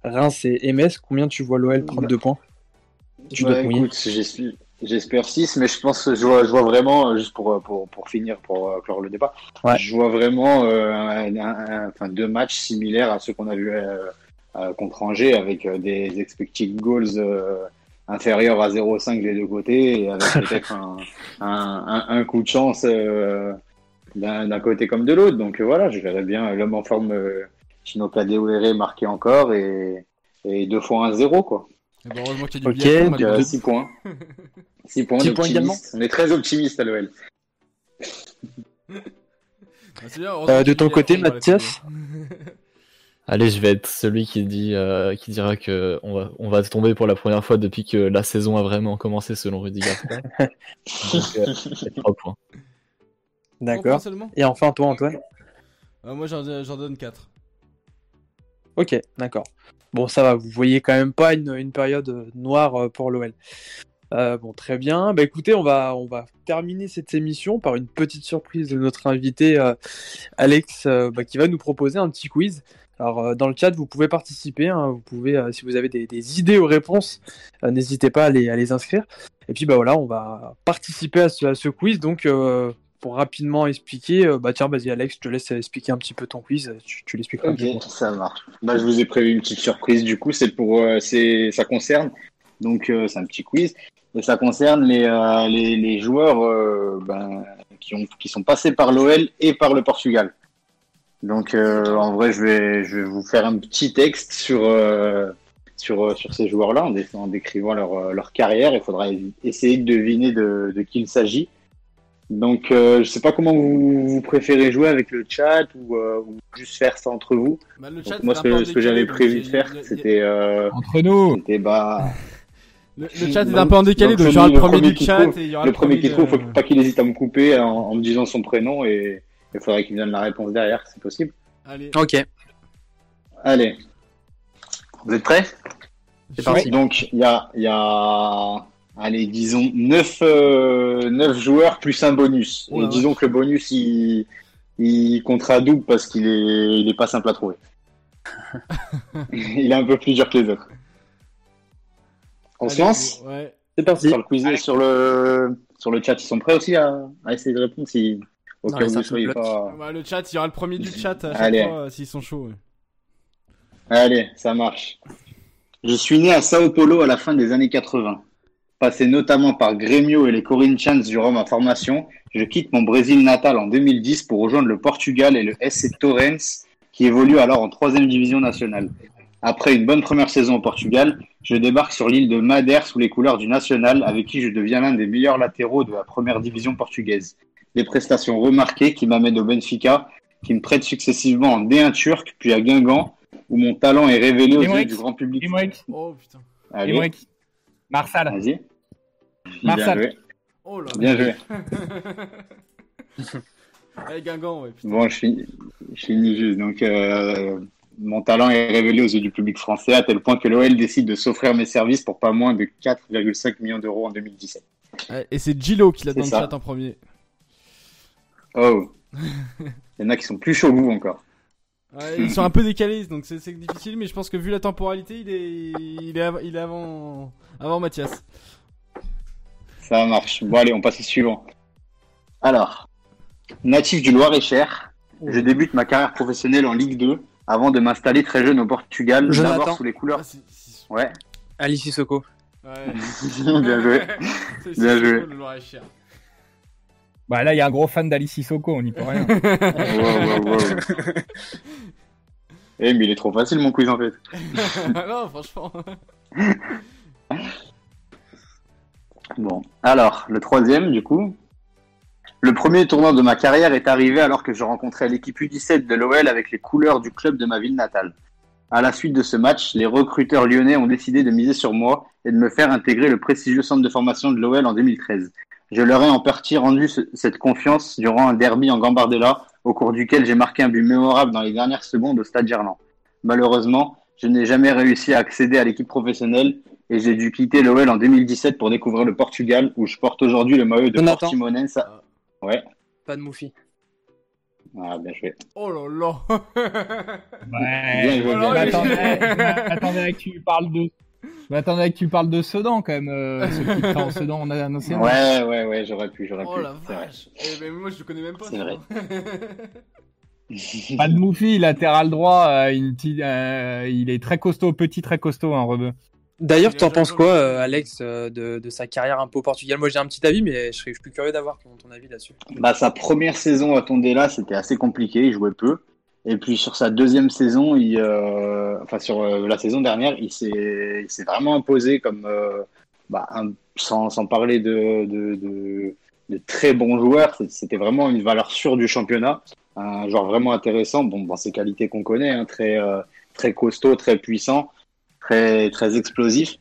Reims et MS, combien tu vois l'OL prendre deux points? J'espère 6, mais je pense que je vois, je vois vraiment, euh, juste pour, pour, pour finir, pour euh, clore le débat, je vois vraiment euh, enfin, deux matchs similaires à ceux qu'on a vu contre Angers, avec des expected goals inférieurs à 0,5 des deux côtés, et avec peut-être un, un, un, coup de chance d'un côté comme de l'autre. Donc voilà, je verrais bien l'homme en forme Chino Kadewere marqué encore, et, et deux fois un 0 quoi. Eh ben, heureusement qu'il y a du Ok, 6 points. 6 points, points également. On est très optimiste à l'OL. Ah, euh, de ton côté, Mathias Allez, je vais être celui qui dit euh, qui dira que on va on va tomber pour la première fois depuis que la saison a vraiment commencé selon Rudy Garcia. Donc, euh, 3 points. D'accord. Et enfin toi Antoine euh, Moi j'en donne 4. Ok, d'accord. Bon, ça va, vous voyez quand même pas une, période euh, noire euh, pour l'OL. Euh, bon, très bien. Bah écoutez, on va, on va terminer cette émission par une petite surprise de notre invité Alex, bah, qui va nous proposer un petit quiz. Alors dans le chat, vous pouvez participer. Hein. si vous avez des, idées aux réponses, n'hésitez pas à les, à les, inscrire. Et puis bah voilà, on va participer à ce, à ce quiz. Donc pour rapidement expliquer, euh, bah tiens, vas-y Alex, je te laisse expliquer un petit peu ton quiz, tu, tu l'expliqueras. Ok, ça marche. Bah, je vous ai prévu une petite surprise, du coup, c'est pour, euh, c'est, ça concerne, donc euh, c'est un petit quiz, et ça concerne les, les, les, joueurs ben, qui, ont, qui sont passés par l'OL et par le Portugal. Donc en vrai, je vais, je vais vous faire un petit texte sur, sur, sur ces joueurs-là, en, décrivant leur, leur carrière. Il faudra essayer de deviner de, de qui il s'agit. Donc, euh, je sais pas comment vous, préférez jouer avec le chat ou, euh, juste faire ça entre vous. Bah, moi, ce que, j'avais prévu de faire, c'était euh, entre nous. C'était bah. Le, chat est un peu en décalé, donc, genre le premier, du chat. et il y aura le, premier qui trouve, faut pas qu'il hésite à me couper en, me disant son prénom et il faudrait qu'il me donne la réponse derrière, c'est possible. Allez. Ok. Allez. Vous êtes prêts? C'est parti. Donc, il y a, y a allez, disons 9, euh, joueurs plus un bonus. Et disons que le bonus, il, il comptera double parce qu'il est, il est pas simple à trouver. il est un peu plus dur que les autres. On se lance ouais. C'est parti. Sur le quiz sur le, sur le chat, ils sont prêts aussi à, à essayer de répondre si, au cas où vous soyez pas. Ouais, le chat, il y aura le premier du chat à chaque fois s'ils sont chauds. Allez, ça marche. Je suis né à Sao Paulo à la fin des années 80 passé notamment par Grêmio et les Corinthians durant ma formation, je quitte mon Brésil natal en 2010 pour rejoindre le Portugal et le SC Torrens, qui évolue alors en troisième division nationale. Après une bonne première saison au Portugal, je débarque sur l'île de Madère sous les couleurs du National, avec qui je deviens l'un des meilleurs latéraux de la première division portugaise. Des prestations remarquées qui m'amènent au Benfica qui me prête successivement en D1 turc, puis à Guingamp, où mon talent est révélé aux yeux du grand public. Oh putain. Allez. Marsal. Vas-y. Marsal. Bien joué. Oh là Bien joué. Allez, Guingamp, ouais. Putain. Bon, je finis, je finis juste. Donc, euh, mon talent est révélé aux yeux du public français à tel point que l'OL décide de s'offrir mes services pour pas moins de 4,5 millions d'euros en 2017. Ouais, Et c'est Gilo qui l'a dans le chat en premier. Oh Il y en a qui sont plus chauds que vous encore. Ouais, ils sont un peu décalés, donc c'est c'est difficile, mais je pense que vu la temporalité, il est, il est, av- il est avant, avant Mathias. Ça marche. Bon, allez, on passe au suivant. Alors, natif du Loir-et-Cher, je débute ma carrière professionnelle en Ligue 2 avant de m'installer très jeune au Portugal, d'abord sous les couleurs. Ah, Ouais, Sissoko. Ouais. bien joué. Bien joué. Bah là, il y a un gros fan d'Alice Sissoko, on n'y peut rien. Wow, wow, wow. Eh, mais il est trop facile mon quiz en fait. non, franchement. Bon, alors, le troisième, du coup. Le premier tournant de ma carrière est arrivé alors que je rencontrais l'équipe U17 de l'OL avec les couleurs du club de ma ville natale. À la suite de ce match, les recruteurs lyonnais ont décidé de miser sur moi et de me faire intégrer le prestigieux centre de formation de l'OL en 2013. Je leur ai en partie rendu ce- cette confiance durant un derby en Gambardella, au cours duquel j'ai marqué un but mémorable dans les dernières secondes au Stade Gerland. Malheureusement, je n'ai jamais réussi à accéder à l'équipe professionnelle et j'ai dû quitter l'OL en 2017 pour découvrir le Portugal où je porte aujourd'hui le maillot de Jonathan. Portimonense. Ouais. Pas de Moufi. Ah, bien joué. Oh là là. Ouais. Bien joué, Oh là, à que tu parles de. À que tu parles de Sedan quand même. Euh, ce qui prend Sedan en a annoncé. Ouais, ouais, ouais, j'aurais pu, j'aurais Oh pu. la c'est vrai. vache. Eh ben moi je le connais même pas. C'est vrai. Pas de Moufi, latéral droit. euh, une petite, euh, il est très costaud, petit, très costaud, un rebeu. D'ailleurs, t'en penses quoi, euh, Alex, euh, de, de sa carrière un peu au Portugal? Moi, j'ai un petit avis, mais je serais plus curieux d'avoir ton, ton avis là-dessus. Bah, sa première saison à Tondela, c'était assez compliqué, il jouait peu. Et puis sur sa deuxième saison, il, euh, enfin sur euh, la saison dernière, il s'est, vraiment imposé comme, euh, bah, un- sans, sans parler de, de, de, de très bons joueurs, c'était vraiment une valeur sûre du championnat, un joueur vraiment intéressant, bon, dans ses qualités qu'on connaît, hein, très, euh, très costaud, très puissant, très, très explosif.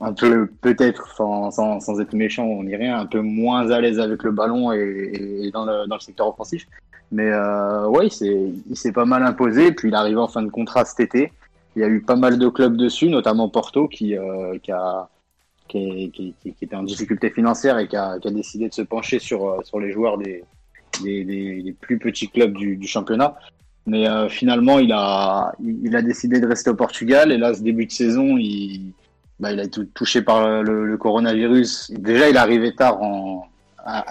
Un peu, peut-être, sans, sans, sans être méchant, on rien, un peu moins à l'aise avec le ballon et, et dans, le, dans le secteur offensif. Mais euh, ouais, il s'est, il s'est pas mal imposé. Puis il arrive en fin de contrat cet été. Il y a eu pas mal de clubs dessus, notamment Porto, qui, euh, qui, a, qui, qui- qui était en difficulté financière et qui a, qui a décidé de se pencher sur, euh, sur les joueurs des, des, des, des plus petits clubs du, du championnat. Mais euh, finalement, il a, il a décidé de rester au Portugal. Et là, ce début de saison, il, bah, a été touché par le, coronavirus. Déjà, il arrivé tard, en,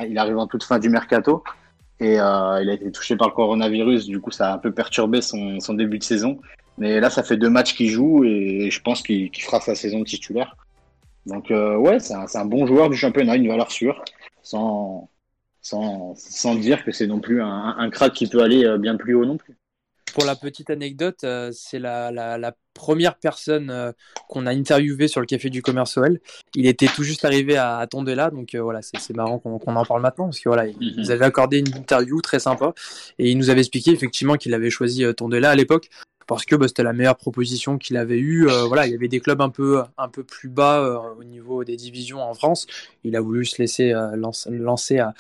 il arrive en toute fin du mercato. Et euh, il a été touché par le coronavirus, du coup ça a un peu perturbé son, son début de saison. Mais là, ça fait deux matchs qu'il joue et je pense qu'il fera sa saison titulaire. Donc euh, ouais, c'est un, un bon joueur du championnat, une valeur sûre, sans, sans, sans dire que c'est non plus un, un crack qui peut aller bien plus haut non plus. Pour la petite anecdote, euh, c'est la, la, la première personne euh, qu'on a interviewé sur le Café du Commerce OL. Il était tout juste arrivé à, à Tondela, donc euh, voilà, c'est marrant qu'on en parle maintenant, parce que voilà, il Mhm. nous avait accordé une interview très sympa, et il nous avait expliqué effectivement qu'il avait choisi Tondela à l'époque, parce que bah, c'était la meilleure proposition qu'il avait eue. Euh, voilà, il y avait des clubs un peu, un peu plus bas euh, au niveau des divisions en France. Il a voulu se laisser euh, lancer, lancer à,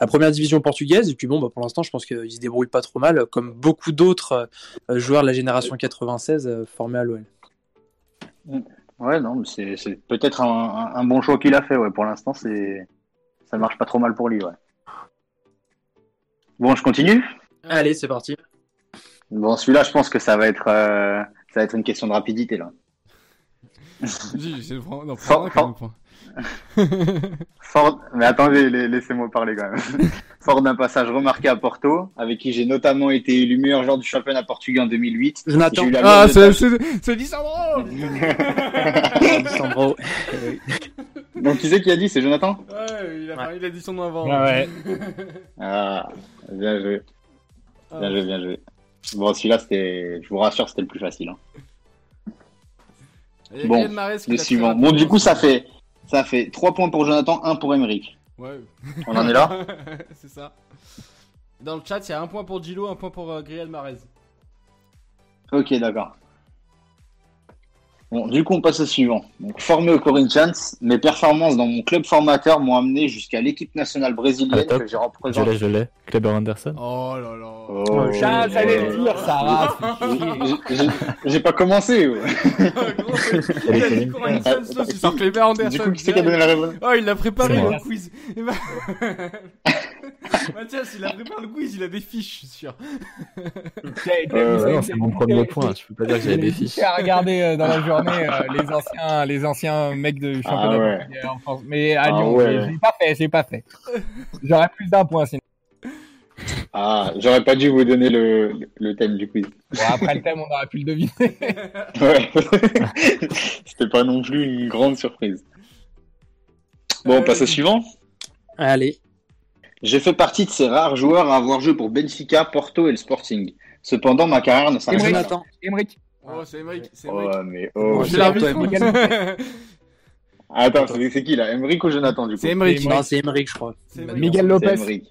la première division portugaise. Et puis bon, bah, pour l'instant, je pense qu'il se débrouille pas trop mal, comme beaucoup d'autres euh, joueurs de la génération 96 euh, formés à l'OL. Ouais, non, mais c'est c'est peut-être un bon choix qu'il a fait. Ouais, pour l'instant, c'est ça marche pas trop mal pour lui. Ouais. Bon, je continue. Allez, c'est parti. Bon, celui-là, je pense que ça va être, euh, ça va être une question de rapidité là. Non. Fort, mais attendez, la- laissez-moi parler quand même. Fort d'un passage remarqué à Porto, avec qui j'ai notamment été élu meilleur joueur du championnat portugais en 2008. Jonathan. Ah, c'est tâche- c'est- c'est Lissandro Sandro. Donc tu sais qui a dit C'est Jonathan? Ouais, il a, il a dit son nom avant. Ah ouais. Ah, bien joué, Ah. bien joué, bien joué. Bon, celui-là, c'était, je vous rassure, c'était le plus facile. hein. Bon, Le suivant. Bon, du coup, ça fait, ça fait 3 points pour Jonathan, 1 pour Emeric. Ouais. On en est là C'est ça. Dans le chat, il y a un point pour Gilo, un point pour euh, Griel Marez. Ok, d'accord. Bon, du coup, on passe au suivant. Donc, formé au Corinthians, mes performances dans mon club formateur m'ont amené jusqu'à l'équipe nationale brésilienne Ah, que j'ai Je représentée. l'ai, je l'ai. Kleber Anderson. Oh là là. Oh, Ça, j'allais le dire, Sarah. J'ai- pas commencé. ouais. Il a dit Corinthians, tu sors Kleber Anderson. Du coup, qui c'est qui a donné la réponse? Oh, il a préparé C'est le quiz. Eh ben- Mathias, il a préparé le quiz, il a des fiches, je suis sûr. Non, c'est mon premier point. Tu peux pas dire que j'avais des fiches. à regarder euh, dans la journée euh, les anciens, les anciens mecs de championnat Ah ouais. en France. Mais à Ah Lyon, ouais. j'ai- pas fait, j'ai pas fait. J'aurais plus d'un point sinon. Ah, j'aurais pas dû vous donner le, le thème du quiz. Bon, après le thème, on aurait pu le deviner. Ouais. C'était pas non plus une grande surprise. Bon, on passe au suivant. Allez. J'ai fait partie de ces rares joueurs à avoir joué pour Benfica, Porto et le Sporting. Cependant, ma carrière ne s'arrête pas. Oh, c'est Emmerich, c'est. Oh, mais oh. J'ai l'arbitre. Miguel- Attends, c'est c'est qui là? Emeric ou Jonathan du coup? C'est Emmerich. Non, c'est Emmerich, je crois. C'est Emmerich. Miguel C'est Lopez.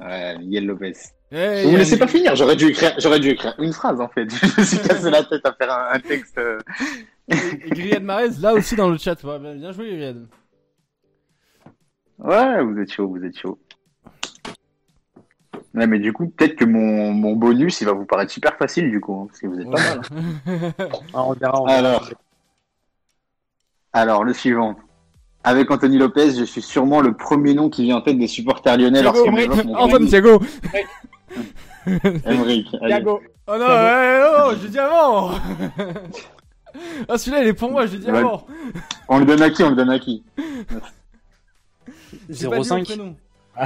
Ouais, Miguel Lopez. Vous me laissez pas finir, j'aurais dû écrire, j'aurais dû écrire une phrase en fait. Je me suis cassé la tête à faire un, un texte. Et et Griad Marez, là aussi dans le chat. Ouais, bien- bien joué, Griad. Ouais, vous êtes chaud, vous êtes chaud. Ouais, mais du coup, peut-être que mon, mon bonus, il va vous paraître super facile du coup, hein, parce que vous êtes pas mal. hein. Ah, on verra. on verra. Alors, alors le suivant. Avec Anthony Lopez, je suis sûrement le premier nom qui vient en tête des supporters lyonnais Emmerich, joueurs m'ont Antoine. Thiago. Allez. Thiago. Oh non, ouais, oh, je dit avant. ah, celui-là, il est pour moi, je Ouais. avant. On le donne à qui On le donne à qui J'ai pas dit mon 0,5.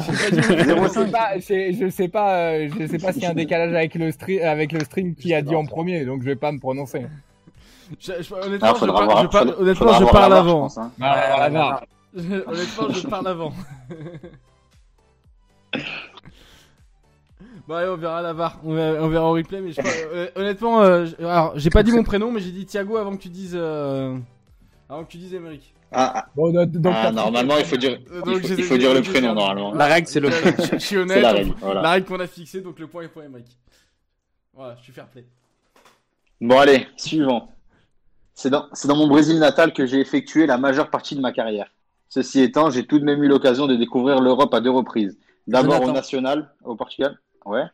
Je sais pas, je, je sais pas, euh, je sais pas s'il y a un décalage avec le stream, avec le stream qui a dit en premier, donc je vais pas me prononcer. Je- je- honnêtement, Ah, je parle, voir- je honnêtement, je parle avant. pense, hein. Bah, honnêtement, je parle avant. Bon, allez, on verra la barre. On verra, on verra en replay, mais je euh, honnêtement, euh, alors, j'ai pas dit mon prénom, mais j'ai dit Thiago avant que tu dises, euh, avant que tu dises Emeric. Ah, ah, Bon, donc, donc, ah, normalement, il faut dire, Euh, il faut, j'ai- il faut dire le prénom normalement. La règle, c'est le. Je, je suis honnête. C'est la règle, voilà. La règle qu'on a fixée, donc le point est pour Emeric. Voilà, je suis fair play. Bon, allez, suivant. C'est dans, c'est dans mon Brésil natal que j'ai effectué la majeure partie de ma carrière. Ceci étant, j'ai tout de même eu l'occasion de découvrir l'Europe à deux reprises. D'abord au national, au Portugal. Ouais.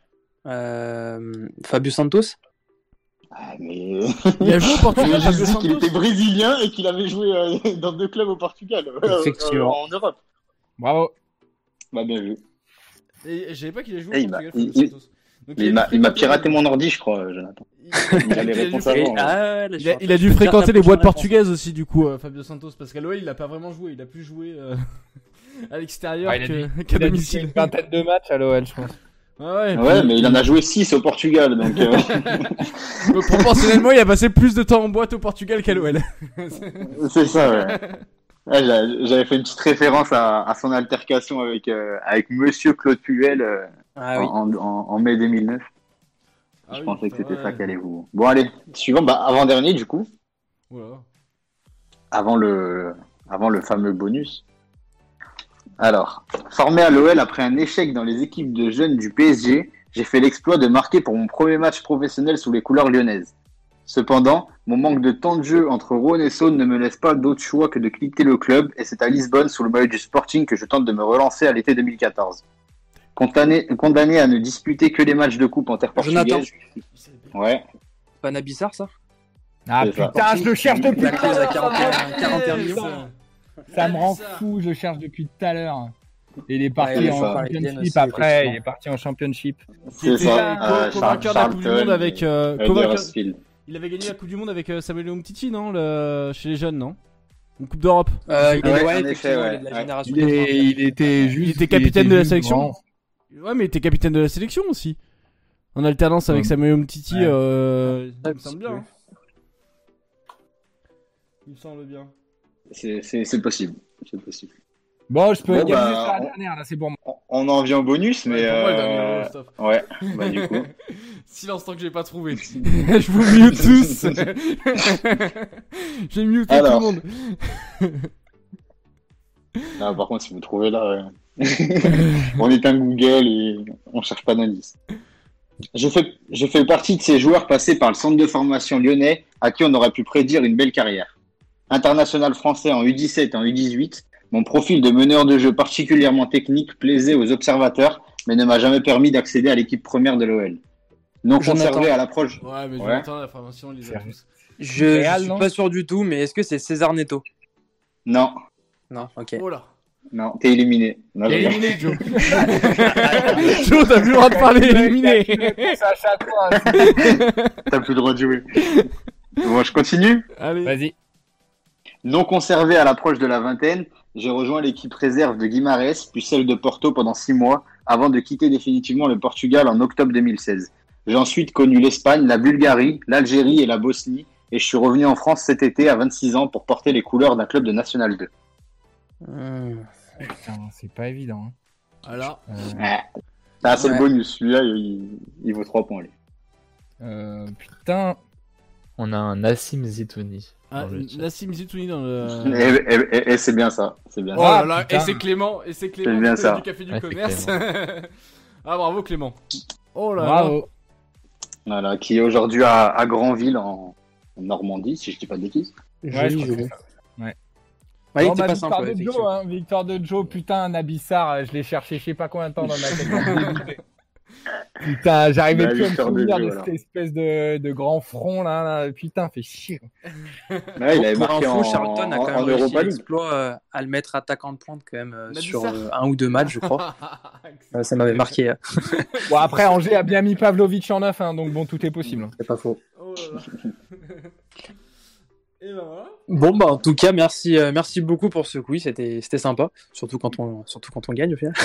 Euh, Fabio Santos Ah, mais Il a joué au il Portugal, Fabio dit qu'il était brésilien et qu'il avait joué euh, dans deux clubs au Portugal. euh, Effectivement. euh, en Europe. Bravo. Bah, bien vu. Et je savais pas qu'il a joué Eh, au il m'a- Portugal, il- Fabio il- Santos. Donc, Mais il a m'a il piraté mon ordi, je crois, Jonathan. Il, a les dû réponses fréquenter- avant. Ah, là, Il a, dû fréquenter les boîtes portugaises aussi, du coup, euh, Fabio Santos, parce qu'à l'OL, il a pas vraiment joué, il a plus joué euh, à l'extérieur Ouais, il a que- dû- qu'à Il a domicile. une vingtaine de matchs à l'OL, je pense. Ouais, ouais, Ouais, puis- mais il en a joué 6 au Portugal, donc euh, Donc, proportionnellement, il a passé plus de temps en boîte au Portugal qu'à l'OL. c'est ça, ouais. Ouais, j'a- J'avais fait une petite référence à, à son altercation avec, euh, avec Monsieur Claude Puel euh, Ah oui. en, en- en mai 2009. Ah je oui, pensais que c'était ça allait vous. Bon, allez, suivant, bah, avant-dernier, du coup, Voilà. avant le, avant le fameux bonus. Alors, formé à l'OL après un échec dans les équipes de jeunes du PSG, j'ai fait l'exploit de marquer pour mon premier match professionnel sous les couleurs lyonnaises. Cependant, mon manque de temps de jeu entre Rouen et Saône ne me laisse pas d'autre choix que de quitter le club et c'est à Lisbonne sous le maillot du Sporting que je tente de me relancer à l'été 2014. Condamné, condamné à ne disputer que les matchs de coupe en terre Jonathan. portugaise. Ouais, Panabissar, ça? Ah putain, je le cherche depuis La tout crise à à l'heure. 41, 41 millions. Ça. Ça me rend Ça. fou, je cherche depuis tout à l'heure. Et il est parti Ouais, en ça. championship aussi, après, il est parti en championship. C'est était ça. Euh, convainqueur de la Coupe du Monde avec. euh. Il avait gagné la Coupe du Monde avec euh, Samuel Umtiti, non le... Chez les jeunes, non? Une Coupe d'Europe. Euh, il Ouais, il est de la ouais. génération Il, est- 80. il était juste. Il était capitaine de la sélection. grand. Ouais, mais il était capitaine de la sélection aussi. En alternance avec Ouais. Samuel Umtiti, Ouais. euh, il Ouais, me semble bien. hein. Il me semble bien. C'est possible. C'est possible. Bon, je peux Bon, bah, sur la on- dernière, là, c'est pour moi. On- en vient au bonus, mais. Ouais, pour moi, le euh, dernier. Ouais, bah du coup. Silence tant que j'ai pas trouvé. je vous mute tous. j'ai muté Alors. tout le monde. Non, par contre, si vous trouvez là. ouais. on est un Google et on cherche pas d'indices. Je fais, je fais partie de ces joueurs passés par le centre de formation lyonnais à qui on aurait pu prédire une belle carrière. International français en U17 et en U18, mon profil de meneur de jeu particulièrement technique plaisait aux observateurs, mais ne m'a jamais permis d'accéder à l'équipe première de l'OL. Non conservé à l'approche. Ouais, mais Jonathan, la formation, les a tous. Je, je suis pas sûr du tout, mais est-ce que c'est César Neto? Non. Non, ok. Oh là. Non, t'es éliminé. Non, T'es éliminé, Joe. Joe, t'as plus le droit de parler, éliminé. T'as plus le droit de jouer. Bon, je continue. Allez. Vas-y. Non conservé à l'approche de la vingtaine, j'ai rejoint l'équipe réserve de Guimarães, puis celle de Porto pendant six mois, avant de quitter définitivement le Portugal en octobre 2016. J'ai ensuite connu l'Espagne, la Bulgarie, l'Algérie et la Bosnie, et je suis revenu en France cet été à 26 ans pour porter les couleurs d'un club de National 2. Hmm. Putain, c'est pas évident. hein. Alors, Euh. Ah, c'est Ouais. le bonus, celui-là, il, il vaut 3 points. lui. euh, putain. On a un Nassim Zitouni. Ah. Nassim Zitouni dans Et, le. et- et- et c'est bien ça, c'est bien Oh ça. là là, putain. et c'est Clément, et c'est Clément C'est bien du ça. Café du Ouais, c'est Commerce. ah, bravo Clément. Oh là là. Bravo. Voilà, qui est aujourd'hui à, à Granville, en, en Normandie, si je dis pas de bêtises. Ouais, Joli, je crois que ça. Ouais. Ouais, bah, pas victoire sympa, de Joe, hein, victoire de Joe, putain, Nabissar, euh, je l'ai cherché je sais pas combien de temps dans ma tête. putain, j'arrivais Bah, plus à me victoire de souvenir Joe, de, cette espèce de, de grand front là, là. Putain, fait chier. Ouais, il avait Pour marqué info, en, Charlton a quand en même réussi l'exploit euh, à le mettre attaquant de pointe quand même euh, sur euh, un ou deux matchs, je crois. Ça m'avait marqué, euh, Bon, après, Angers a bien mis Pavlovic en neuf, hein, donc bon, tout est possible. c'est pas faux. Oh là là. Et ben voilà. Bon bah en tout cas merci euh, merci beaucoup pour ce quiz c'était c'était sympa surtout quand on surtout quand on gagne au final.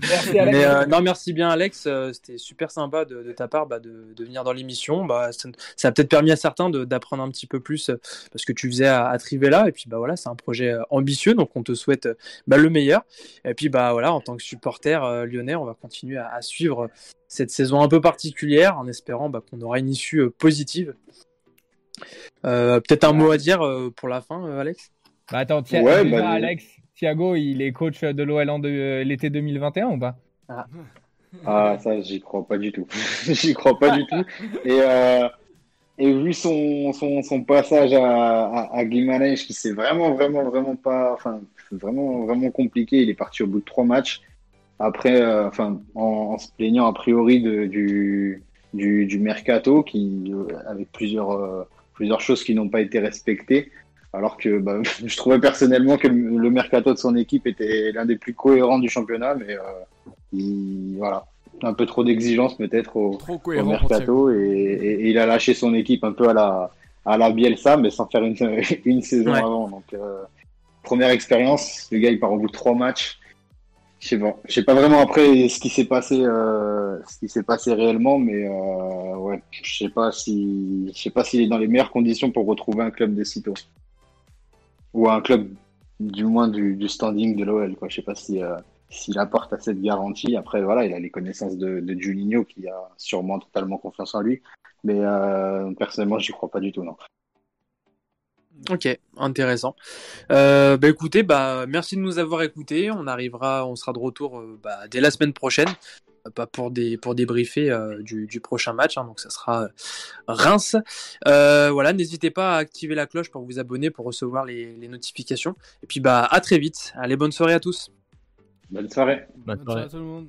Merci Alex. Mais euh, non merci bien Alex euh, c'était super sympa de, de ta part bah, de, de venir dans l'émission bah ça, ça a peut-être permis à certains d'apprendre un petit peu plus parce que tu faisais à, à Trivella et puis bah voilà c'est un projet ambitieux donc on te souhaite bah, le meilleur et puis bah voilà en tant que supporter euh, lyonnais on va continuer à, à suivre cette saison un peu particulière en espérant bah, qu'on aura une issue euh, positive. Euh, peut-être un mot à dire euh, pour la fin, euh, Alex? Bah, attends, Thia- Ouais, déjà, bah, Alex, Thiago, il est coach de l'OL en de- l'été 2021 ou pas? Ah, ça, j'y crois pas du tout. j'y crois pas du tout. Et, euh, et vu son, son, son passage à, à, à Guimarães, qui s'est vraiment, vraiment, vraiment pas, enfin, vraiment, vraiment compliqué, il est parti au bout de trois matchs. Après, euh, enfin, en, en se plaignant a priori de, du, du, du mercato, qui, euh, avec plusieurs, euh, plusieurs choses qui n'ont pas été respectées. Alors que bah, je trouvais personnellement que le le mercato de son équipe était l'un des plus cohérents du championnat, mais euh, il, voilà, un peu trop d'exigence peut-être au, mercato et, et- et il a lâché son équipe un peu à la à la Bielsa, mais sans faire une, une saison Ouais. avant. Donc euh, première expérience, le gars il part au bout de trois matchs. Je sais pas, sais pas vraiment après ce qui s'est passé, euh, ce qui s'est passé réellement, mais euh, ouais, je sais pas si, je sais pas s'il est dans les meilleures conditions pour retrouver un club de sitôt ou un club du moins du, du standing de l'OL. Quoi, je sais pas si euh, s'il apporte à cette garantie. Après voilà, il a les connaissances de, de Juninho qui a sûrement totalement confiance en lui, mais euh, personnellement j'y crois pas du tout non. Ok, intéressant. Euh, bah écoutez, bah merci de nous avoir écoutés. On arrivera, on sera de retour euh, bah, dès la semaine prochaine, euh, pas pour des pour débriefer euh, du, du prochain match. hein, donc ça sera euh, Reims. Euh, voilà, n'hésitez pas à activer la cloche pour vous abonner pour recevoir les, les notifications. Et puis bah à très vite. Allez, bonne soirée à tous. Bonne soirée. Bonne soirée à tout le monde.